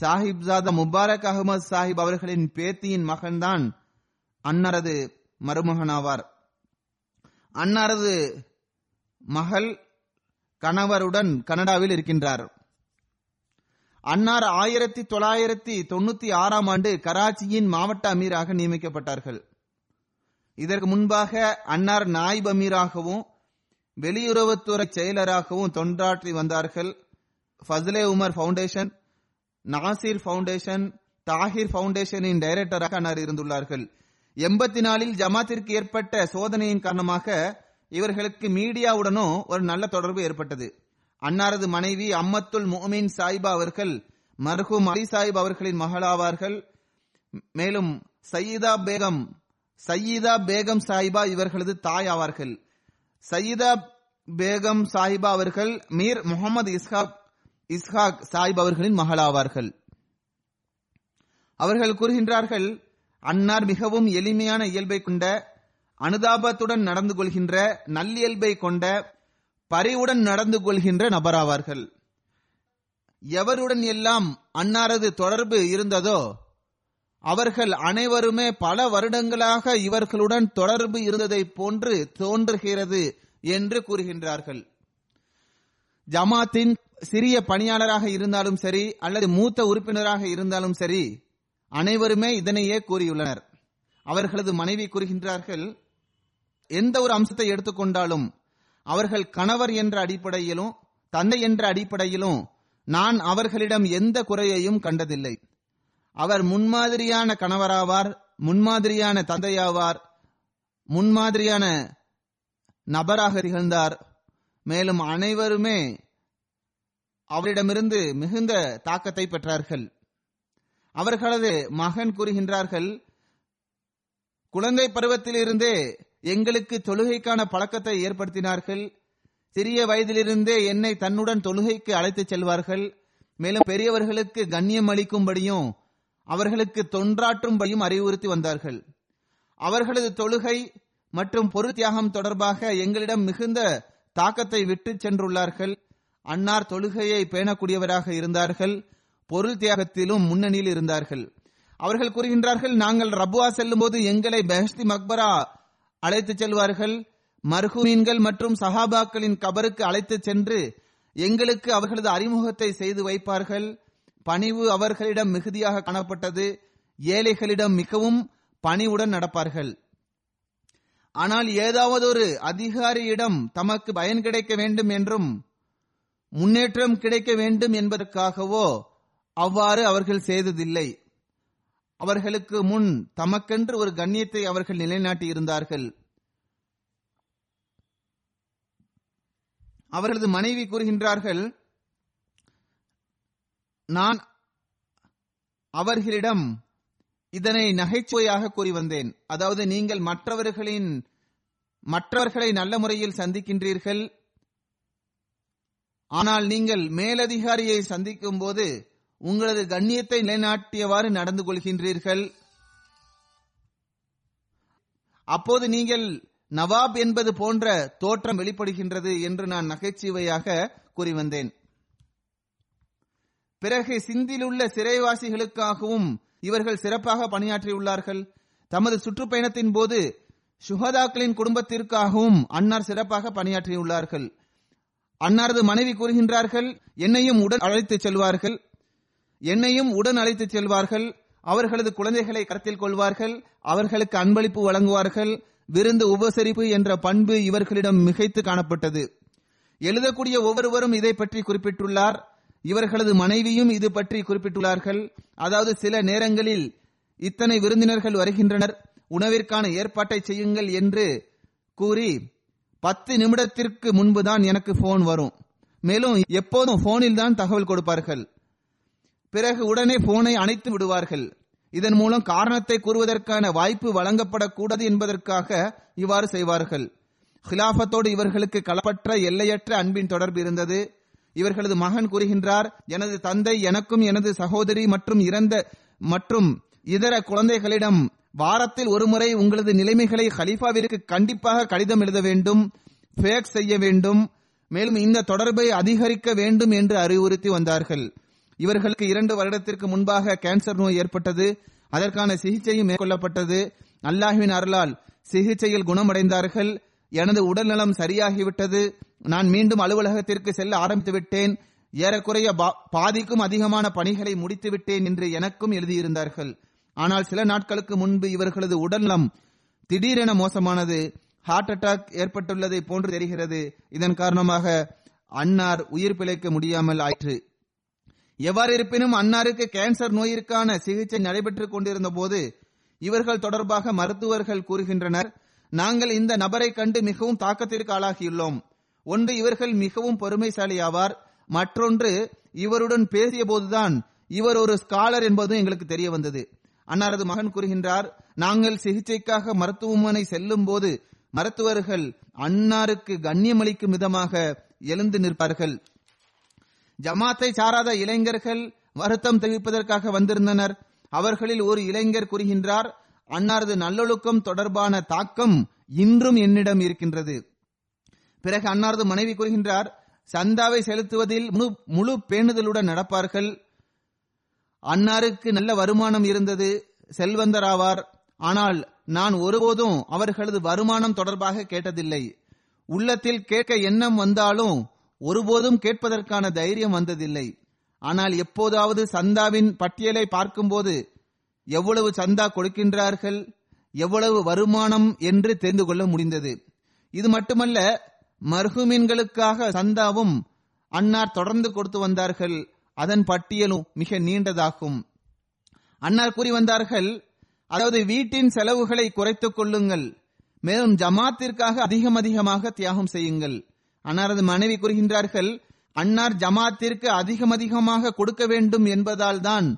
சாஹிப்சாதா முபாரக் அகமது சாஹிப் அவர்களின் பேத்தியின் மகன்தான் அன்னாரது மருமகனாவார். அன்னாரது மகள் கணவருடன் கனடாவில் இருக்கின்றார். அன்னார் ஆயிரத்தி தொள்ளாயிரத்தி தொண்ணூத்தி ஆறாம் ஆண்டு கராச்சியின் மாவட்ட அமீராக நியமிக்கப்பட்டார்கள். இதற்கு முன்பாக அன்னார் நாயிப் அமீராகவும் வெளியுறவுத்துறை செயலராகவும் தொண்டாற்றி வந்தார்கள். ஃபஸ்லே உமர் ஃபவுண்டேஷன் நாசிர் ஃபவுண்டேஷன் தாஹிர் ஃபவுண்டேஷனின் டைரக்டராக அன்னார் இருந்துள்ளார்கள். எண்பத்தி நாலில் ஜமாத்திற்கு ஏற்பட்ட சோதனையின் காரணமாக இவர்களுக்கு மீடியாவுடனும் ஒரு நல்ல தொடர்பு ஏற்பட்டது. அன்னாரது மனைவி அம்மத்துல் முஹமீன் சாயிபா அவர்கள் மர்ஹூம் அலி சாஹிப் அவர்களின் மகளாவார்கள். மேலும் சையீதா பேகம் சையீதா பேகம் சாஹிபா இவர்களது தாய் ஆவார்கள். சயீதா பேகம் சாஹிபா அவர்கள் மீர் முகமது இஸ்ஹாக் இஸ்ஹாக் சாஹிப் அவர்களின் மகளாவார்கள். அவர்கள் கூறுகின்றார்கள் அன்னார் மிகவும் எளிமையான இயல்பை கொண்ட அனுதாபத்துடன் நடந்து கொள்கின்ற நல்லியல்பை கொண்ட பறிவுடன் நடந்து கொள்கின்ற நபராவார்கள். எவருடன் எல்லாம் அன்னாரது தொடர்பு இருந்ததோ அவர்கள் அனைவருமே பல வருடங்களாக இவர்களுடன் தொடர்பு இருந்ததை போன்று தோன்றுகிறது என்று கூறுகின்றார்கள். ஜமாத்தின் சிறிய பணியாளராக இருந்தாலும் சரி அல்லது மூத்த உறுப்பினராக இருந்தாலும் சரி அனைவருமே இதனையே கூறியுள்ளனர். அவர்களது மனைவி கூறுகின்றார்கள் எந்த ஒரு அம்சத்தை எடுத்துக்கொண்டாலும் அவர்கள் கணவர் என்ற அடிப்படையிலும் தந்தை என்ற அடிப்படையிலும் நான் அவர்களிடம் எந்த குறையையும் கண்டதில்லை. அவர் முன்மாதிரியான கணவராவார் முன்மாதிரியான தந்தையாவார் முன்மாதிரியான நபராக திகழ்ந்தார். மேலும் அனைவருமே அவரிடமிருந்து மிகுந்த தாக்கத்தை பெற்றார்கள். அவர்களது மகன் கூறுகின்றார்கள் குழந்தை பருவத்திலிருந்தே எங்களுக்கு தொழுகைக்கான பழக்கத்தை ஏற்படுத்தினார்கள். சிறிய வயதிலிருந்தே என்னை தன்னுடன் தொழுகைக்கு அழைத்துச் செல்வார்கள். மேலும் பெரியவர்களுக்கு கண்ணியம் அளிக்கும்படியும் அவர்களுக்கு தொன்றாற்றும்படியும் அறிவுறுத்தி வந்தார்கள். அவர்களது தொழுகை மற்றும் பொருள் தியாகம் தொடர்பாக எங்களிடம் மிகுந்த தாக்கத்தை விட்டு சென்றுள்ளார்கள். அன்னார் தொழுகையை பேணக்கூடியவராக இருந்தார்கள். பொருள் தியாகத்திலும் முன்னணியில் இருந்தார்கள். அவர்கள் கூறுகின்றார்கள் நாங்கள் ரபுவா செல்லும் போது எங்களை பெஹஸ்தி மக்பரா அழைத்துச் செல்வார்கள். மர்ஹூமீன்கள் மற்றும் சஹாபாக்களின் கபருக்கு அழைத்துச் சென்று எங்களுக்கு அவர்களது அறிமுகத்தை செய்து வைப்பார்கள். பணிவு அவர்களிடம் மிகுதியாக காணப்பட்டது. ஏழைகளிடம் மிகவும் பணிவுடன் நடப்பார்கள். ஆனால் ஏதாவது ஒரு அதிகாரியிடம் தமக்கு பயன் கிடைக்க வேண்டும் என்றும் முன்னேற்றம் கிடைக்க வேண்டும் என்பதற்காகவோ அவ்வாறு அவர்கள் செய்ததில்லை. அவர்களுக்கு முன் தமக்கென்று ஒரு கண்ணியத்தை அவர்கள் நிலைநாட்டி இருந்தார்கள் அவர்களது மனைவி கூறுகின்றார்கள் நான் அவர்களிடம் இதனை நகைச்சுவையாக கூறி வந்தேன். அதாவது நீங்கள் மற்றவர்களின் மற்றவர்களை நல்ல முறையில் சந்திக்கின்றீர்கள். ஆனால் நீங்கள் மேலதிகாரியை சந்திக்கும் போது உங்களது கண்ணியத்தை நிலைநாட்டியவாறு நடந்து கொள்கின்றீர்கள். அப்போது நீங்கள் நவாப் என்பது போன்ற தோற்றம் வெளிப்படுகின்றது என்று நான் நகைச்சுவையாக கூறி வந்தேன் பிறகு சிந்திலுள்ள சிறைவாசிகளுக்காகவும் இவர்கள் சிறப்பாக பணியாற்றியுள்ளார்கள். தமது சுற்றுப்பயணத்தின் போது சுகதாக்களின் குடும்பத்திற்காகவும் அன்னார் சிறப்பாக பணியாற்றியுள்ளார்கள். அன்னாரது மனைவி கூறுகின்றார்கள் என்னையும் உடன் அழைத்துச் செல்வார்கள். என்னையும் உடன் அழைத்துச் செல்வார்கள். அவர்களது குழந்தைகளை கருத்தில் கொள்வார்கள். அவர்களுக்கு அன்பளிப்பு வழங்குவார்கள். விருந்து உபசரிப்பு என்ற பண்பு இவர்களிடம் மிகைத்து காணப்பட்டது. எழுதக்கூடிய ஒவ்வொருவரும் இதை பற்றி குறிப்பிட்டுள்ளார். இவர்களது மனைவியும் இது பற்றி குறிப்பிட்டுள்ளார்கள். அதாவது சில நேரங்களில் இத்தனை விருந்தினர்கள் வருகின்றனர். உணவிற்கான ஏற்பாட்டை செய்யுங்கள் என்று கூறி பத்து நிமிடத்திற்கு முன்புதான் எனக்கு போன் வரும். மேலும் எப்போதும் போனில் தான் தகவல் கொடுப்பார்கள். பிறகு உடனே போனை அணைத்து விடுவார்கள். இதன் மூலம் காரணத்தை கூறுவதற்கான வாய்ப்பு வழங்கப்படக்கூடாது என்பதற்காக இவ்வாறு செய்வார்கள். ஹிலாபத்தோடு இவர்களுக்கு களப்பற்ற எல்லையற்ற அன்பின் தொடர்பு இருந்தது. இவர்களது மகன் கூறுகின்றார் எனது தந்தை எனக்கும் எனது சகோதரி மற்றும் இறந்த மற்றும் இதர குழந்தைகளிடம் வாரத்தில் ஒருமுறை உங்களது நிலைமைகளை ஹலீஃபாவிற்கு கண்டிப்பாக கடிதம் எழுத வேண்டும் ஃபேக்ஸ் செய்ய வேண்டும். மேலும் இந்த தொடர்பை அதிகரிக்க வேண்டும் என்று அறிவுறுத்தி வந்தார்கள். இவர்களுக்கு இரண்டு வருடத்திற்கு முன்பாக கேன்சர் நோய் ஏற்பட்டது. அதற்கான சிகிச்சையும் மேற்கொள்ளப்பட்டது. அல்லாஹுவின் அருளால் சிகிச்சையில் குணமடைந்தார்கள். எனது உடல்நலம் சரியாகிவிட்டது. நான் மீண்டும் அலுவலகத்திற்கு செல்ல ஆரம்பித்து விட்டேன். ஏறக்குறைய பாதிக்கும் அதிகமான பணிகளை முடித்து விட்டேன் என்று எனக்கும் எழுதியிருந்தார்கள். ஆனால் சில நாட்களுக்கு முன்பு இவர்களது உடல்நலம் திடீரென மோசமானது. ஹார்ட் அட்டாக் ஏற்பட்டுள்ளதை போன்று தெரிகிறது. இதன் காரணமாக அன்னார் உயிர் பிழைக்க முடியாமல் ஆயிற்று. எவ்வாறு இருப்பினும் அன்னாருக்கு கேன்சர் நோயிற்கான சிகிச்சை நடைபெற்றுக் கொண்டிருந்த போது இவர்கள் தொடர்பாக மருத்துவர்கள் கூறுகின்றனர் நாங்கள் இந்த நபரை கண்டு மிகவும் தாக்கத்திற்கு ஆளாகியுள்ளோம். ஒன்று இவர்கள் மிகவும் பொறுமைசாலி ஆவார் மற்றொன்று இவருடன் பேசிய போதுதான் இவர் ஒரு ஸ்காலர் என்பதும் எங்களுக்கு தெரிய வந்தது அன்னாரது மகன் கூறுகின்றார் நாங்கள் சிகிச்சைக்காக மருத்துவமனை செல்லும் போது மருத்துவர்கள் அன்னாருக்கு கண்ணியமளிக்கும் விதமாக எழுந்து நிற்பார்கள். ஜமாத்தை சாராத இளைஞர்கள் வருத்தம் தெரிவிப்பதற்காக வந்திருந்தனர். அவர்களில் ஒரு இளைஞர் கூறுகின்றார் அன்னாரது நல்லொழுக்கம் தொடர்பான தாக்கம் இன்றும் என்னிடம் இருக்கின்றது. பிறகு அன்னாரது மனைவி கூறுகின்றார் சந்தாவை செலுத்துவதில் முழு முழு பேணுதலுடன் நடப்பார்கள். அன்னாருக்கு நல்ல வருமானம் இருந்தது செல்வந்தராவார். ஆனால் நான் ஒருபோதும் அவர்களது வருமானம் தொடர்பாக கேட்டதில்லை. உள்ளத்தில் கேட்க எண்ணம் வந்தாலும் ஒருபோதும் கேட்பதற்கான தைரியம் வந்ததில்லை. ஆனால் எப்போதாவது சந்தாவின் பட்டியலை பார்க்கும்போது எவ்வளவு சந்தா கொடுக்கின்றார்கள்? எவ்வளவு வருமானம்? என்று தெரிந்து கொள்ள முடிந்தது. இது மட்டுமல்ல மர்ஹூமின்களுக்காக சந்தாவும் அன்னார் தொடர்ந்து கொடுத்து வந்தார்கள். அதன் பட்டியலும் மிக நீண்டதாகும். அன்னார் கூறி வந்தார்கள் அதாவது வீட்டின் செலவுகளை குறைத்துக் கொள்ளுங்கள். மேலும் ஜமாத்திற்காக அதிகம் அதிகமாக தியாகம் செய்யுங்கள். அன்னாரது மனைவி கூறுகின்றார்கள் அன்னார் ஜமாத்திற்கு அதிகம் அதிகமாக கொடுக்க வேண்டும் என்பதால் தான்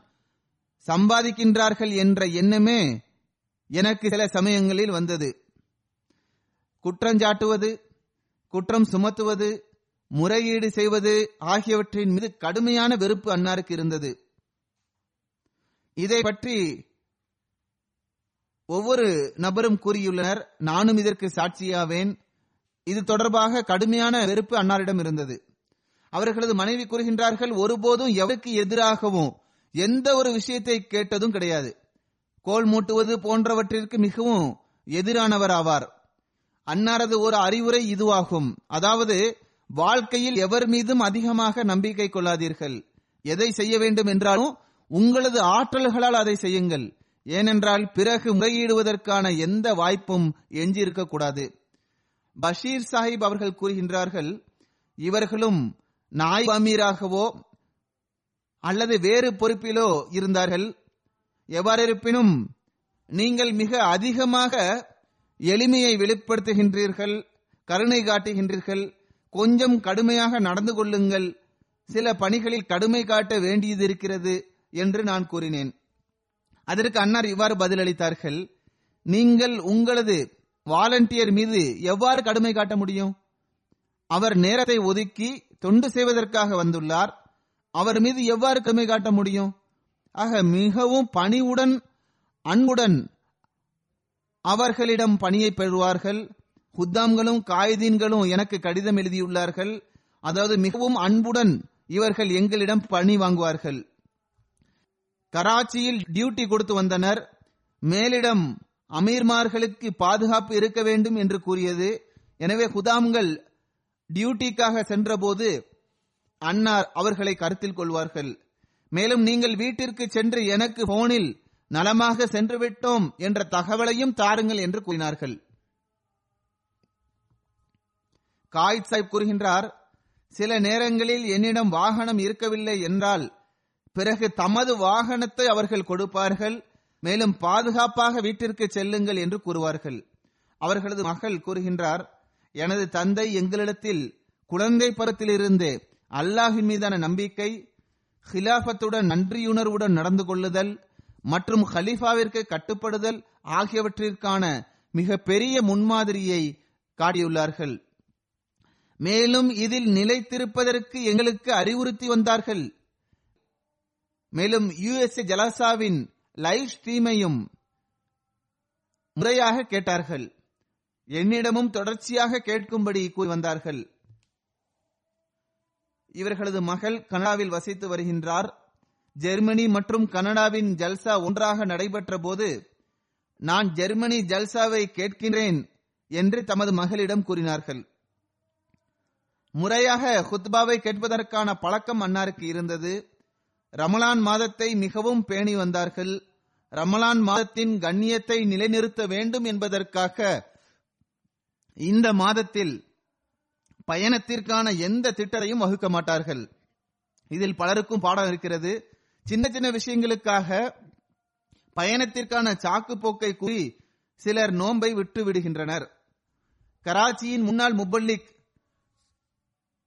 சம்பாதிக்கின்றார்கள் என்ற எண்ணமே எனக்கு சில சமயங்களில் வந்தது. குற்றஞ்சாட்டுவது குற்றம் சுமத்துவது முறையீடு செய்வது ஆகியவற்றின் மீது கடுமையான வெறுப்பு அன்னாருக்கு இருந்தது. இதை பற்றி ஒவ்வொரு நபரும் கூறியுள்ளனர் நானும் இதற்கு சாட்சியாவேன். இது தொடர்பாக கடுமையான வெறுப்பு அன்னாரிடம் இருந்தது. அவர்களது மனைவி கூறுகின்றார்கள் ஒருபோதும் எவருக்கு எதிராகவும் எந்த ஒரு விஷயத்தை கேட்டதும் கிடையாது. கோல் மூட்டுவது போன்றவற்றிற்கு மிகவும் எதிரானவர் ஆவார் அன்னாரது ஒரு அறிவுரை இதுவாகும். அதாவது வாழ்க்கையில் எவர் மீதும் அதிகமாக நம்பிக்கை கொள்ளாதீர்கள். எதை செய்ய வேண்டும் என்றாலும் உங்களது ஆற்றல்களால் அதை செய்யுங்கள். ஏனென்றால் பிறகு முறையிடுவதற்கான எந்த வாய்ப்பும் எஞ்சியிருக்கக்கூடாது. பஷீர் சாஹிப் அவர்கள் கூறுகின்றார்கள் இவர்களும் நாய் அமீராகவோ அல்லது வேறு பொறுப்பிலோ இருந்தார்கள். எவ்வாறு இருப்பினும் நீங்கள் மிக அதிகமாக எளிமையை வெளிப்படுத்துகின்றீர்கள் கருணை காட்டுகின்றீர்கள் கொஞ்சம் கடுமையாக நடந்து கொள்ளுங்கள் சில பணிகளில் கடுமை காட்ட வேண்டியது இருக்கிறது என்று நான் கூறினேன். அதற்கு அன்னார் இவ்வாறு பதிலளித்தார்கள் நீங்கள் உங்களது வாலண்டியர் மீது எவ்வாறு கடுமை காட்ட முடியும்? அவர் நேரத்தை ஒதுக்கி தொண்டு செய்வதற்காக வந்துள்ளார். அவர் மீது எவ்வாறு கடுமை காட்ட முடியும்? ஆக மிகவும் பணிவுடன் அன்புடன் அவர்களிடம் பணியை பெறுவார்கள். ஹுத்தாம்களும் காயிதீன்களும் எனக்கு கடிதம் எழுதியுள்ளார்கள். அதாவது மிகவும் அன்புடன் இவர்கள் எங்களிடம் பணி வாங்குவார்கள். கராச்சியில் டியூட்டி கொடுத்து வந்தனர். மேலிடம் அமீர்மார்களுக்கு பாதுகாப்பு இருக்க வேண்டும் என்று கூறியது. எனவே குதாம்கள் டியூட்டிக்காக சென்றபோது அன்னார் அவர்களை கருத்தில் கொள்வார்கள். மேலும் நீங்கள் வீட்டிற்கு சென்று எனக்கு போனில் நலமாக சென்று விட்டோம் என்ற தகவலையும் தாருங்கள் என்று கூறினார்கள். காயித் சாஹிப் கூறுகின்றார் சில நேரங்களில் என்னிடம் வாகனம் இருக்கவில்லை என்றால் பிறகு தமது வாகனத்தை அவர்கள் கொடுப்பார்கள். மேலும் பாதுகாப்பாக வீட்டிற்கு செல்லுங்கள் என்று கூறுவார்கள். அவர்களது மகள் கூறுகின்றார் எனது தந்தை எங்களிடத்தில் குழந்தை பருவத்திலிருந்து அல்லாஹின் மீதான நம்பிக்கை ஹிலாபத்துடன் நன்றியுணர்வுடன் நடந்து கொள்ளுதல் மற்றும் ஹலீஃபாவிற்கு கட்டுப்படுதல் ஆகியவற்றிற்கான மிக பெரிய முன்மாதிரியை காட்டியுள்ளார்கள். மேலும் இதில் நிலைத்திருப்பதற்கு எங்களுக்கு அறிவுறுத்தி வந்தார்கள். மேலும் யுஎஸ்ஏ ஜலாசாவின் லைவ் தீமையும் முறையாக கேட்டார்கள். என்னிடமும் தொடர்ச்சியாக கேட்கும்படி கூறி வந்தார்கள். இவர்களது மகள் கனடாவில் வசித்து வருகின்றார். ஜெர்மனி மற்றும் கனடாவின் ஜல்சா ஒன்றாக நடைபெற்ற போது நான் ஜெர்மனி ஜல்சாவை கேட்கின்றேன் என்று தமது மகளிடம் கூறினார்கள். முறையாக ஹுத்பாவை கேட்பதற்கான பழக்கம் அன்னாருக்கு இருந்தது. ரமலான் மாதத்தை மிகவும் பேணி வந்தார்கள். ரமலான் மாதத்தின் கண்ணியத்தை நிலைநிறுத்த வேண்டும் என்பதற்காக இந்த மாதத்தில் பயணத்திற்கான எந்த திட்டத்தையும் வகுக்க மாட்டார்கள். இதில் பலருக்கும் பாடம் இருக்கிறது. சின்ன சின்ன விஷயங்களுக்காக பயணத்திற்கான சாக்கு போக்கை கூறி சிலர் நோன்பை விட்டு விடுகின்றனர். கராச்சியின் முன்னாள் முபல்லிக்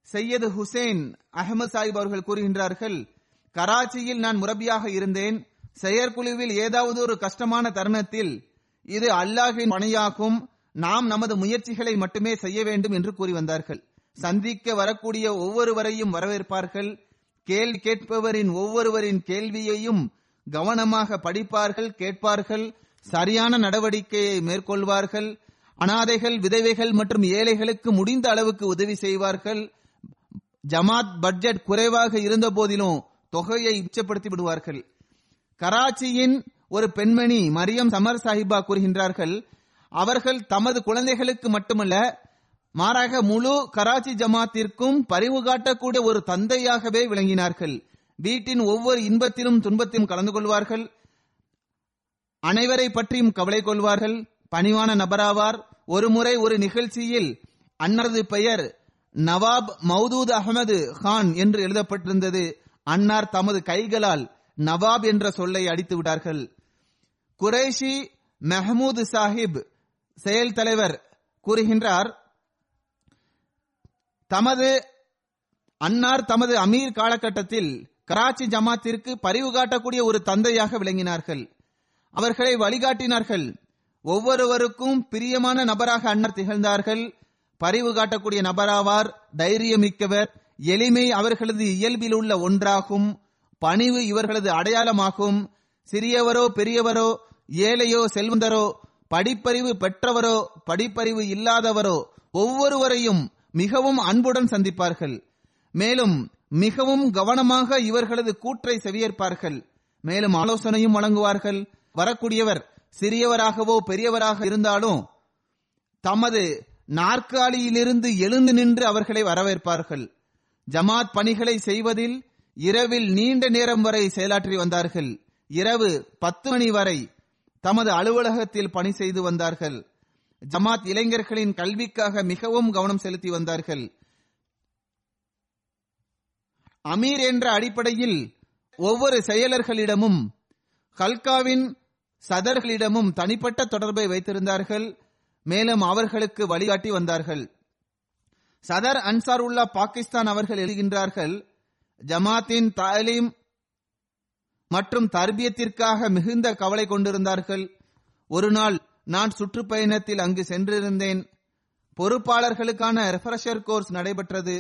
சையது ஹுசேன் அகமது சாஹிப் அவர்கள் கூறுகின்றார்கள் கராச்சியில் நான் முரபியாக இருந்தேன். செயற்குழுவில் ஏதாவது ஒரு கஷ்டமான தருணத்தில் இது அல்லாஹின் பணியாகும். நாம் நமது முயற்சிகளை மட்டுமே செய்ய வேண்டும் என்று கூறி வந்தார்கள். சந்திக்க வரக்கூடிய ஒவ்வொருவரையும் வரவேற்பார்கள். கேள்வி கேட்பவரின் ஒவ்வொருவரின் கேள்வியையும் கவனமாக படிப்பார்கள் கேட்பார்கள். சரியான நடவடிக்கையை மேற்கொள்வார்கள். அனாதைகள் விதவைகள் மற்றும் ஏழைகளுக்கு முடிந்த அளவுக்கு உதவி செய்வார்கள். ஜமாத் பட்ஜெட் குறைவாக இருந்த போதிலும் தொகையை உச்சப்படுத்தி விடுவார்கள். கராச்சியின் ஒரு பெண்மணி மரியம் சமர் சாஹிபா கூறுகின்றார்கள் அவர்கள் தமது குழந்தைகளுக்கு மட்டுமல்ல மாறாக முழு கராச்சி ஜமாத்திற்கும் பரிவு காட்டக்கூடிய ஒரு தந்தையாகவே விளங்கினார்கள். வீட்டின் ஒவ்வொரு இன்பத்திலும் துன்பத்திலும் கலந்து கொள்வார்கள். அனைவரை பற்றியும் கவலை கொள்வார்கள். பணிவான நபராவார். ஒருமுறை ஒரு நிகழ்ச்சியில் அன்னரது பெயர் நவாப் மௌதூத் அகமது கான் என்று எழுதப்பட்டிருந்தது. அன்னார் தமது கைகளால் நவாப் என்ற சொல்லை அடித்து விட்டார்கள். குரேஷி மெஹமூது சாஹிப் செயல் தலைவர் கூறுகின்றார் தமது அன்னார் தமது அமீர் காலகட்டத்தில் கராச்சி ஜமாத்திற்கு பரிவு காட்டக்கூடிய ஒரு தந்தையாக விளங்கினார்கள். அவர்களை வழிகாட்டினார்கள். ஒவ்வொருவருக்கும் பிரியமான நபராக அன்னர் திகழ்ந்தார்கள். பரிவு காட்டக்கூடிய நபராவார் தைரியமிக்கவர் எளிமை அவர்களது இயல்பில் உள்ள ஒன்றாகும் பணிவு இவர்களது அடையாளமாகும். சிறியவரோ பெரியவரோ ஏழையோ செல்வந்தரோ படிப்பறிவு பெற்றவரோ படிப்பறிவு இல்லாதவரோ ஒவ்வொருவரையும் மிகவும் அன்புடன் சந்திப்பார்கள். மேலும் மிகவும் கவனமாக இவர்களது கூற்றை செவியேற்பார்கள். மேலும் ஆலோசனையும் வழங்குவார்கள். வரக்கூடியவர் சிறியவராகவோ பெரியவராக இருந்தாலும் தமது நாற்காலியிலிருந்து எழுந்து நின்று அவர்களை வரவேற்பார்கள். ஜமாத் பணிகளை செய்வதில் இரவில் நீண்ட நேரம் வரை செயலாற்றி வந்தார்கள். இரவு பத்து மணி வரை தமது அலுவலகத்தில் பணி செய்து வந்தார்கள். ஜமாத் இளைஞர்களின் கல்விக்காக மிகவும் கவனம் செலுத்தி வந்தார்கள். அமீர் என்ற அடிப்படையில் ஒவ்வொரு செயலர்களிடமும் ஹல்காவின் சதர்களிடமும் தனிப்பட்ட தொடர்பை வைத்திருந்தார்கள். மேலும் அவர்களுக்கு வழிகாட்டி வந்தார்கள். சதர் அன்சார் உள்ள பாகிஸ்தான் அவர்கள் எழுகின்றார்கள் ஜமாத்தின் தாலீம் மற்றும் தர்பியத்திற்காக மிகுந்த கவலை கொண்டிருந்தார்கள். ஒரு நாள் நான் சுற்றுப்பயணத்தில் அங்கு சென்றிருந்தேன். பொறுப்பாளர்களுக்கான ரெஃப்ரெஷர் கோர்ஸ் நடைபெற்றது.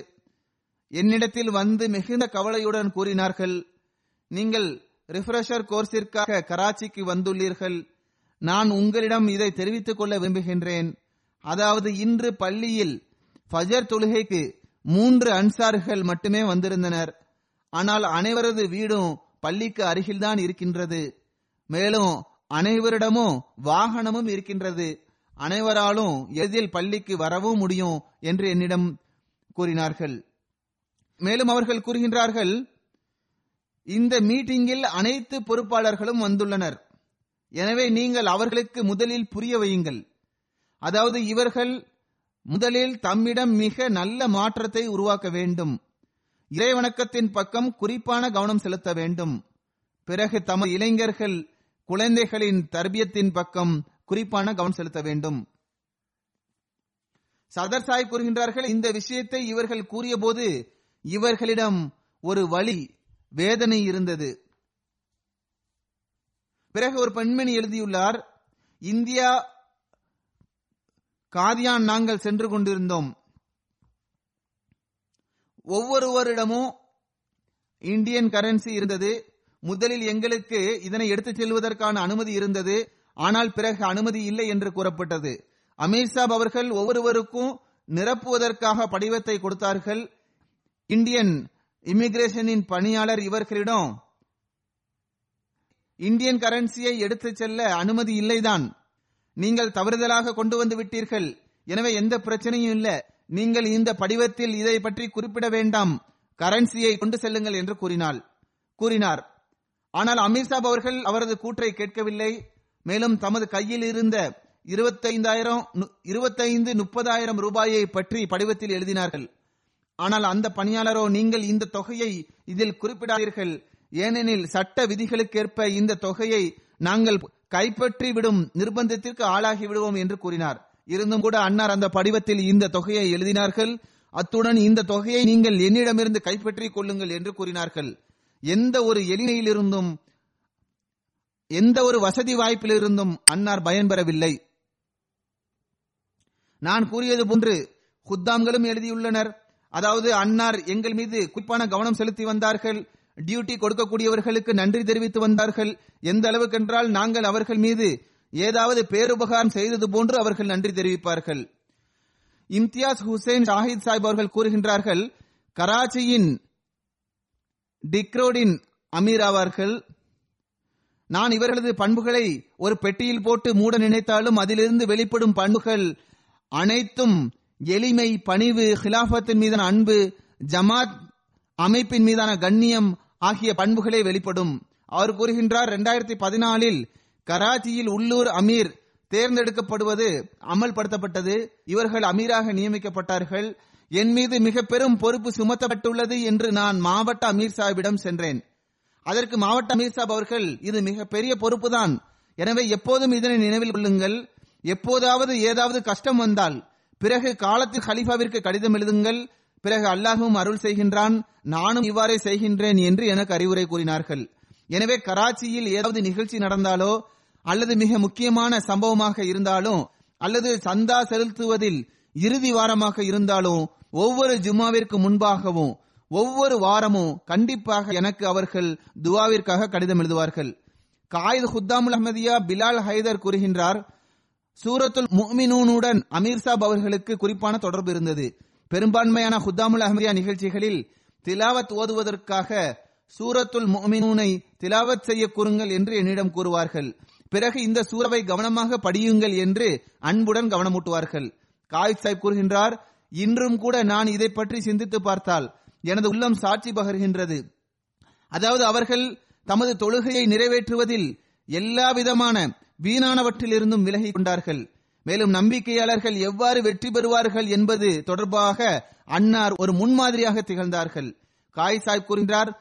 என்னிடத்தில் வந்து மிகுந்த கவலையுடன் கூறினார்கள் நீங்கள் ரிஃப்ரெஷர் கோர்ஸிற்காக கராச்சிக்கு வந்துள்ளீர்கள். நான் உங்களிடம் இதை தெரிவித்துக் கொள்ள விரும்புகின்றேன். அதாவது இன்று பள்ளியில் ஃபஜர் தொழுகைக்கு மூன்று அன்சார்கள் மட்டுமே வந்திருந்தனர். ஆனால் அனைவரது வீடும் பள்ளிக்கு அருகில்தான் இருக்கின்றது. மேலும் அனைவரிடமும் வாகனமும் இருக்கின்றது. அனைவராலும் எதில் பள்ளிக்கு வரவும் முடியும் என்று என்னிடம் கூறினார்கள். மேலும் அவர்கள் கூறுகின்றார்கள் இந்த மீட்டிங்கில் அனைத்து பொறுப்பாளர்களும் வந்துள்ளனர். எனவே நீங்கள் அவர்களுக்கு முதலில் புரிய வையுங்கள். அதாவது இவர்கள் முதலில் தம்மிடம் மிக நல்ல மாற்றத்தை உருவாக்க வேண்டும். இறைவணக்கத்தின் பக்கம் குறிப்பான கவனம் செலுத்த வேண்டும். பிறகு தமது இளைஞர்கள் குழந்தைகளின் தர்பியத்தின் பக்கம் குறிப்பான கவனம் செலுத்த வேண்டும். சதர் சாய் கூறுகின்றார்கள் இந்த விஷயத்தை இவர்கள் கூறியபோது இவர்களிடம் ஒரு வழி வேதனை இருந்தது. பிறகு ஒரு பெண்மணி எழுதியுள்ளார் இந்தியா காதியான் நாங்கள் சென்று கொண்டிருந்தோம். ஒவ்வொருவரிடமும் இந்தியன் கரன்சி இருந்தது. முதலில் எங்களுக்கு இதனை எடுத்துச் செல்வதற்கான அனுமதி இருந்தது. ஆனால் பிறகு அனுமதி இல்லை என்று கூறப்பட்டது. அமீர்சாப் அவர்கள் ஒவ்வொருவருக்கும் நிரப்புவதற்காக படிவத்தை கொடுத்தார்கள். இந்தியன் இமிகிரேஷனின் பணியாளர் இவர்களிடம் இந்தியன் கரன்சியை எடுத்துச் செல்ல அனுமதி இல்லைதான். நீங்கள் தவறுதலாக கொண்டு வந்து விட்டீர்கள். எனவே எந்த பிரச்சனையும் இல்லை. நீங்கள் இந்த படிவத்தில் இதை பற்றி குறிப்பிட வேண்டாம். கரன்சியை கொண்டு செல்லுங்கள் என்று கூறினாள். கூறினார். ஆனால் அமீர்சாப் அவர்கள் அவரது கூற்றை கேட்கவில்லை. மேலும் தமது கையில் இருந்த இருபத்தைந்தாயிரம் இருபத்தைந்து முப்பதாயிரம் ரூபாயை பற்றி படிவத்தில் எழுதினார்கள். ஆனால் அந்த பணியாளரோ நீங்கள் இந்த தொகையை இதில் குறிப்பிடாதீர்கள். ஏனெனில் சட்ட விதிகளுக்கேற்ப இந்த தொகையை நாங்கள் கைப்பற்றி விடும் நிர்பந்தத்திற்கு ஆளாகி விடுவோம் என்று கூறினார். இருந்தும் கூட அன்னார் அந்த படிவத்தில் இந்த தொகையை எழுதினார்கள். அத்துடன் இந்த தொகையை நீங்கள் என்னிடமிருந்து கைப்பற்றிக் கொள்ளுங்கள் என்று கூறினார்கள். எந்த ஒரு எளிமையிலிருந்தும் எந்த ஒரு வசதி வாய்ப்பிலிருந்தும் அன்னார் பயன்பெறவில்லை. நான் கூறியது போன்று குத்தாம்களும் எழுதியுள்ளனர். அதாவது அன்னார் எங்கள் மீது குறிப்பான கவனம் செலுத்தி வந்தார்கள். டியூட்டி கொடுக்கக்கூடியவர்களுக்கு நன்றி தெரிவித்து வந்தார்கள். எந்த அளவுக்கென்றால் நாங்கள் அவர்கள் மீது ஏதாவது பேருபகாரம் செய்தது போன்று அவர்கள் நன்றி தெரிவிப்பார்கள். இம்தியாஸ் ஹுசேன் ஷாஹித் சாஹிப் அவர்கள் கூறுகின்றார்கள் கராச்சியின் டிக்ரோடின் அமீர் ஆவார்கள். நான் இவர்களது பண்புகளை ஒரு பெட்டியில் போட்டு மூட நினைத்தாலும் அதிலிருந்து வெளிப்படும் பண்புகள் அனைத்தும் எளிமை பணிவு ஹிலாபத்தின் மீதான அன்பு ஜமாத் அமைப்பின் மீதான கண்ணியம் ஆகிய பண்புகளே வெளிப்படும். அவர் கூறுகின்றார் இரண்டாயிரத்தி பதினாலில் கராச்சியில் உள்ளூர் அமீர் தேர்ந்தெடுக்கப்படுவது அமல்படுத்தப்பட்டது. இவர்கள் அமீராக நியமிக்கப்பட்டார்கள். என் மீது மிக பெரும் பொறுப்பு சுமத்தப்பட்டுள்ளது என்று நான் மாவட்ட அமீர் சாஹிபிடம் சென்றேன். அதற்கு மாவட்ட அமீர் சாப் அவர்கள் இது மிக பெரிய பொறுப்புதான். எனவே எப்போதும் இதனை நினைவில் கொள்ளுங்கள். எப்போதாவது ஏதாவது கஷ்டம் வந்தால் பிறகு காலத்தில் ஹலீஃபாவிற்கு கடிதம் எழுதுங்கள். பிறகு அல்லாஹும் அருள் செய்கின்றான் நானும் இவ்வாறே செய்கின்றேன் என்று எனக்கு அறிவுரை கூறினார்கள். எனவே கராச்சியில் ஏதாவது நிகழ்ச்சி நடந்தாலோ அல்லது மிக முக்கியமான சம்பவமாக இருந்தாலும் அல்லது சந்தா செலுத்துவதில் இறுதி வாரமாக இருந்தாலும் ஒவ்வொரு ஜும்மாவிற்கு முன்பாகவும் ஒவ்வொரு வாரமும் கண்டிப்பாக எனக்கு அவர்கள் துவாவிற்காக கடிதம் எழுதுவார்கள். காயித் ஹுத்தாமுல் அஹமதியா பிலால் ஹைதர் கூறுகின்றார் சூரத்துல் முஹ்மினூனுடன் அமீர்சாப் அவர்களுக்கு குறிப்பான தொடர்பு இருந்தது. பெரும்பான்மையான ஹுத்தாமுல் அஹமதியா நிகழ்ச்சிகளில் திலாவத் ஓதுவதற்காக சூரத்துல் மொமினூனை திலாவத் செய்ய கூறுங்கள் என்று என்னிடம் கூறுவார்கள். பிறகு இந்த சூறவை கவனமாக படியுங்கள் என்று அன்புடன் கவனமூட்டுவார்கள். காயித் சாஹிப் கூறுகின்றார் இன்றும் கூட நான் இதை பற்றி சிந்தித்து பார்த்தால் எனது உள்ளம் சாட்சி பகர்கின்றது. அதாவது அவர்கள் தமது தொழுகையை நிறைவேற்றுவதில் எல்லா விதமான வீணானவற்றிலிருந்தும் விலகி கொண்டார்கள். மேலும் நம்பிக்கையாளர்கள் எவ்வாறு வெற்றி பெறுவார்கள் என்பது தொடர்பாக அன்னார் ஒரு முன்மாதிரியாக திகழ்ந்தார்கள். காய் சாஹிப் கூறுகின்றார்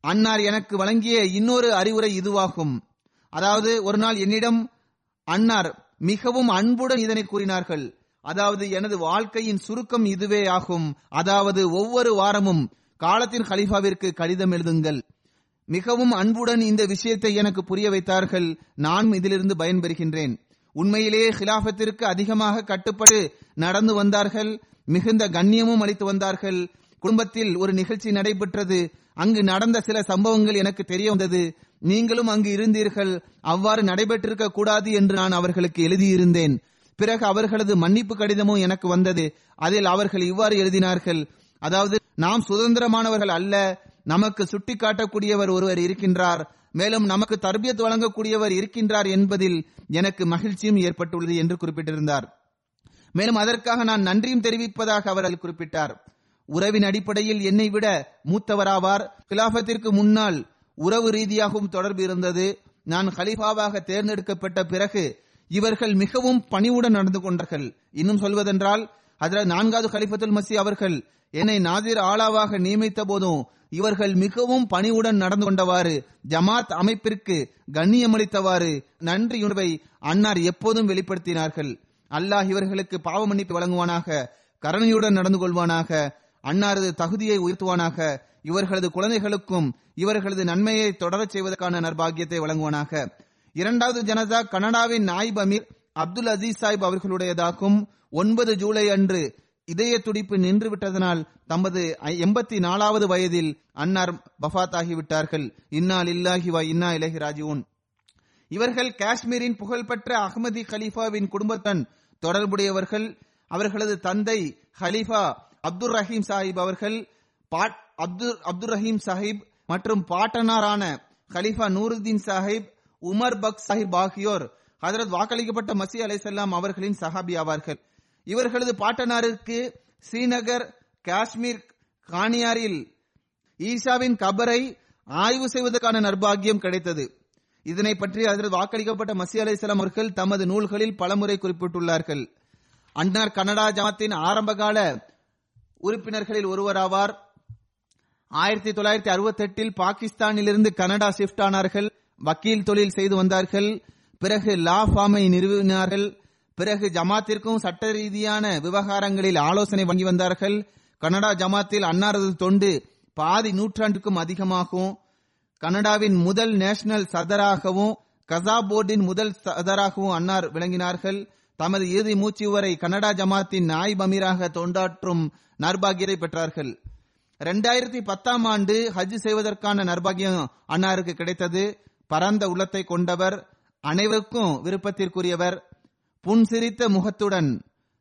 அன்னார் எனக்கு வழங்கிய இன்னொரு அறிவுரை இதுவாகும். அதாவது ஒரு நாள் என்னிடம் அன்னார் மிகவும் அன்புடன் இதனை கூறினார்கள். அதாவது எனது வாழ்க்கையின் சுருக்கம் இதுவே ஆகும். அதாவது ஒவ்வொரு வாரமும் காலத்தின் கலிஃபாவிற்கு கடிதம் எழுதுங்கள். மிகவும் அன்புடன் இந்த விஷயத்தை எனக்கு புரிய வைத்தார்கள். நானும் இதிலிருந்து பயன்பெறுகின்றேன். உண்மையிலேயே ஹிலாபத்திற்கு அதிகமாக கட்டுப்பட்டு நடந்து வந்தார்கள் மிகுந்த கண்ணியமும் அளித்து வந்தார்கள். குடும்பத்தில் ஒரு நிகழ்ச்சி நடைபெற்றது. அங்கு நடந்த சில சம்பவங்கள் எனக்கு தெரிய வந்தது. நீங்களும் அங்கு இருந்தீர்கள். அவ்வாறு நடைபெற்றிருக்க கூடாது என்று நான் அவர்களுக்கு எழுதியிருந்தேன். பிறகு அவர்களது மன்னிப்பு கடிதமும் எனக்கு வந்தது. அதில் அவர்கள் இவ்வாறு எழுதினார்கள். அதாவது நாம் சுதந்திரமானவர்கள் அல்ல. நமக்கு சுட்டி காட்டக்கூடியவர் ஒருவர் இருக்கின்றார். மேலும் நமக்கு தர்பியத் வழங்கக்கூடியவர் இருக்கின்றார் என்பதில் எனக்கு மகிழ்ச்சியும் ஏற்பட்டுள்ளது என்று குறிப்பிட்டிருந்தார். மேலும் அதற்காக நான் நன்றியும் தெரிவிப்பதாக அவர் அதில் குறிப்பிட்டார். உறவின் அடிப்படையில் என்னை விட மூத்தவராவார். கிலாபத்திற்கு முன்னால் உறவு ரீதியாகவும் தொடர்பு இருந்தது. நான் ஹலிஃபாவாக தேர்ந்தெடுக்கப்பட்ட பிறகு இவர்கள் மிகவும் பணிவுடன் நடந்து கொண்டார்கள். இன்னும் சொல்வதென்றால் அதில் நான்காவது ஹலிஃபத்துல் மசி அவர்கள் என்னை நாதிர் ஆளாவாக நியமித்த போதும் இவர்கள் மிகவும் பணிவுடன் நடந்து கொண்டவாறு ஜமாத் அமைப்பிற்கு கண்ணியமளித்தவாறு நன்றியுணர்வை அன்னார் எப்போதும் வெளிப்படுத்தினார்கள். அல்லாஹ் இவர்களுக்கு பாவ மன்னிப்பு வழங்குவானாக கருணையுடன் நடந்து கொள்வானாக அன்னாரது தகுதியை உயர்த்துவானாக இவர்களது குழந்தைகளுக்கும் இவர்களது நன்மையை தொடரச் செய்வதற்கான நர்பாகியத்தை வழங்குவானாக. இரண்டாவது ஜனதா கனடாவின் நாயிப் அமீர் அப்துல் அசீஸ் சாஹிப் அவர்களுடையதாகும். ஒன்பது ஜூலை அன்று இதய துடிப்பு நின்று விட்டதனால் தமது எண்பத்தி நாலாவது வயதில் அன்னார் பஃபாத்தாகிவிட்டார்கள் இன்னால் இல்லாஹி வா இன்னா இலஹி ராஜிவுன் இவர்கள் காஷ்மீரின் புகழ்பெற்ற அகமதி கலீஃபாவின் குடும்பத்துடன் தொடர்புடையவர்கள் அவர்களது தந்தை ஹலீஃபா அப்துல் ரஹீம் சாஹிப் அவர்கள் அப்துல் அப்துல் ரஹீம் சாஹிப் மற்றும் பாட்டனாரான ஹலீஃபா நூருதீன் சாஹிப் உமர் பக் சாஹிப் ஆகியோர் ஹதரத் வாக்களிக்கப்பட்ட மசி அலைசல்லாம் அவர்களின் சஹாபி ஆவார்கள். இவர்களது பாட்டனாருக்கு ஸ்ரீநகர் காஷ்மீர் காணியாரில் ஈஷாவின் கபரை ஆய்வு செய்வதற்கான நர்பாகியம் கிடைத்தது. இதனை பற்றி அதில் வாக்களிக்கப்பட்ட மசி அலைசலாம் அவர்கள் தமது நூல்களில் பலமுறை குறிப்பிட்டுள்ளார்கள். அன்னார் கனடா ஜமாத்தின் ஆரம்பகால உறுப்பினர்களில் ஒருவராவார். ஆயிரத்தி தொள்ளாயிரத்தி அறுபத்தி எட்டில் பாகிஸ்தானிலிருந்து கனடா ஷிப்ட் ஆனார்கள். வக்கீல் தொழில் செய்து வந்தார்கள். பிறகு லா ஃபார்மை நிறுவினார்கள். பிறகு ஜமாத்திற்கும் சட்ட ரீதியான விவகாரங்களில் ஆலோசனை வழங்கி வந்தார்கள். கனடா ஜமாத்தில் அன்னாரது தொண்டு பாதி நூற்றாண்டுக்கும் அதிகமாகும். கனடாவின் முதல் நேஷனல் சதராகவும் கசா போர்டின் முதல் சதராகவும் அன்னார் விளங்கினார்கள். தமது இறுதி மூச்சு வரை கனடா ஜமாத்தின் நாய் பமீராக தொண்டாற்றும் நர்பாகியரை பெற்றார்கள். இரண்டாயிரத்தி பத்தாம் ஆண்டு ஹஜ் செய்வதற்கான நர்பாகியம் அன்னாருக்கு கிடைத்தது. பரந்த உள்ளத்தை கொண்டவர். அனைவருக்கும் விருப்பத்திற்குரியவர். புன்சிரித்த முகத்துடன்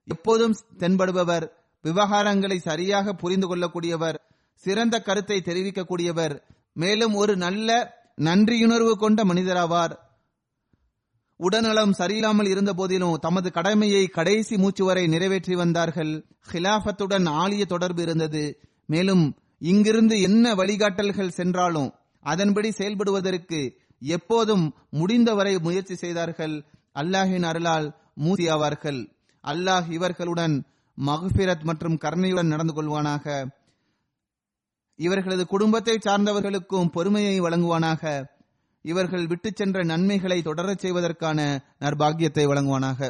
எப்போதும் தென்படுபவர் விவகாரங்களை சரியாக புரிந்து கொள்ளக்கூடியவர் சிறந்த கருத்தை தெரிவிக்கக்கூடியவர் மேலும் ஒரு நல்ல நன்றியுணர்வு கொண்ட மனிதராவார். உடல்நலம் சரியில்லாமல் இருந்த போதிலும் தமது கடமையை கடைசி மூச்சு வரை நிறைவேற்றி வந்தார்கள். ஹிலாபத்துடன் ஆலிய தொடர்பு இருந்தது. மேலும் இங்கிருந்து என்ன வழிகாட்டல்கள் சென்றாலும் அதன்படி செயல்படுவதற்கு எப்போதும் முடிந்தவரை முயற்சி செய்தார்கள். அல்லாஹின் அருளால் மூசியாவார்கள். அல்லாஹ் இவர்களுடன் மகபிரத் மற்றும் கருணையுடன் நடந்து கொள்வானாக. இவர்களது குடும்பத்தை சார்ந்தவர்களுக்கும் பொறுமையை வழங்குவானாக. இவர்கள் விட்டு சென்ற நன்மைகளை தொடரச் செய்வதற்கான நற்பாகியத்தை வழங்குவானாக.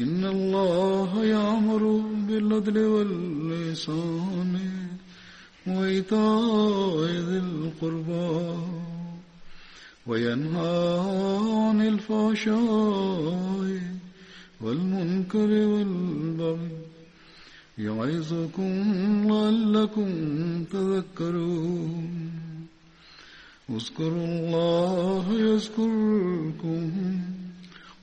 إن الله يأمر بالعدل واللسان وإيتاء ذي القربى وينهى عن الفحشاء والمنكر والبغي يعظكم لعلكم تذكرون اذكروا الله يذكركم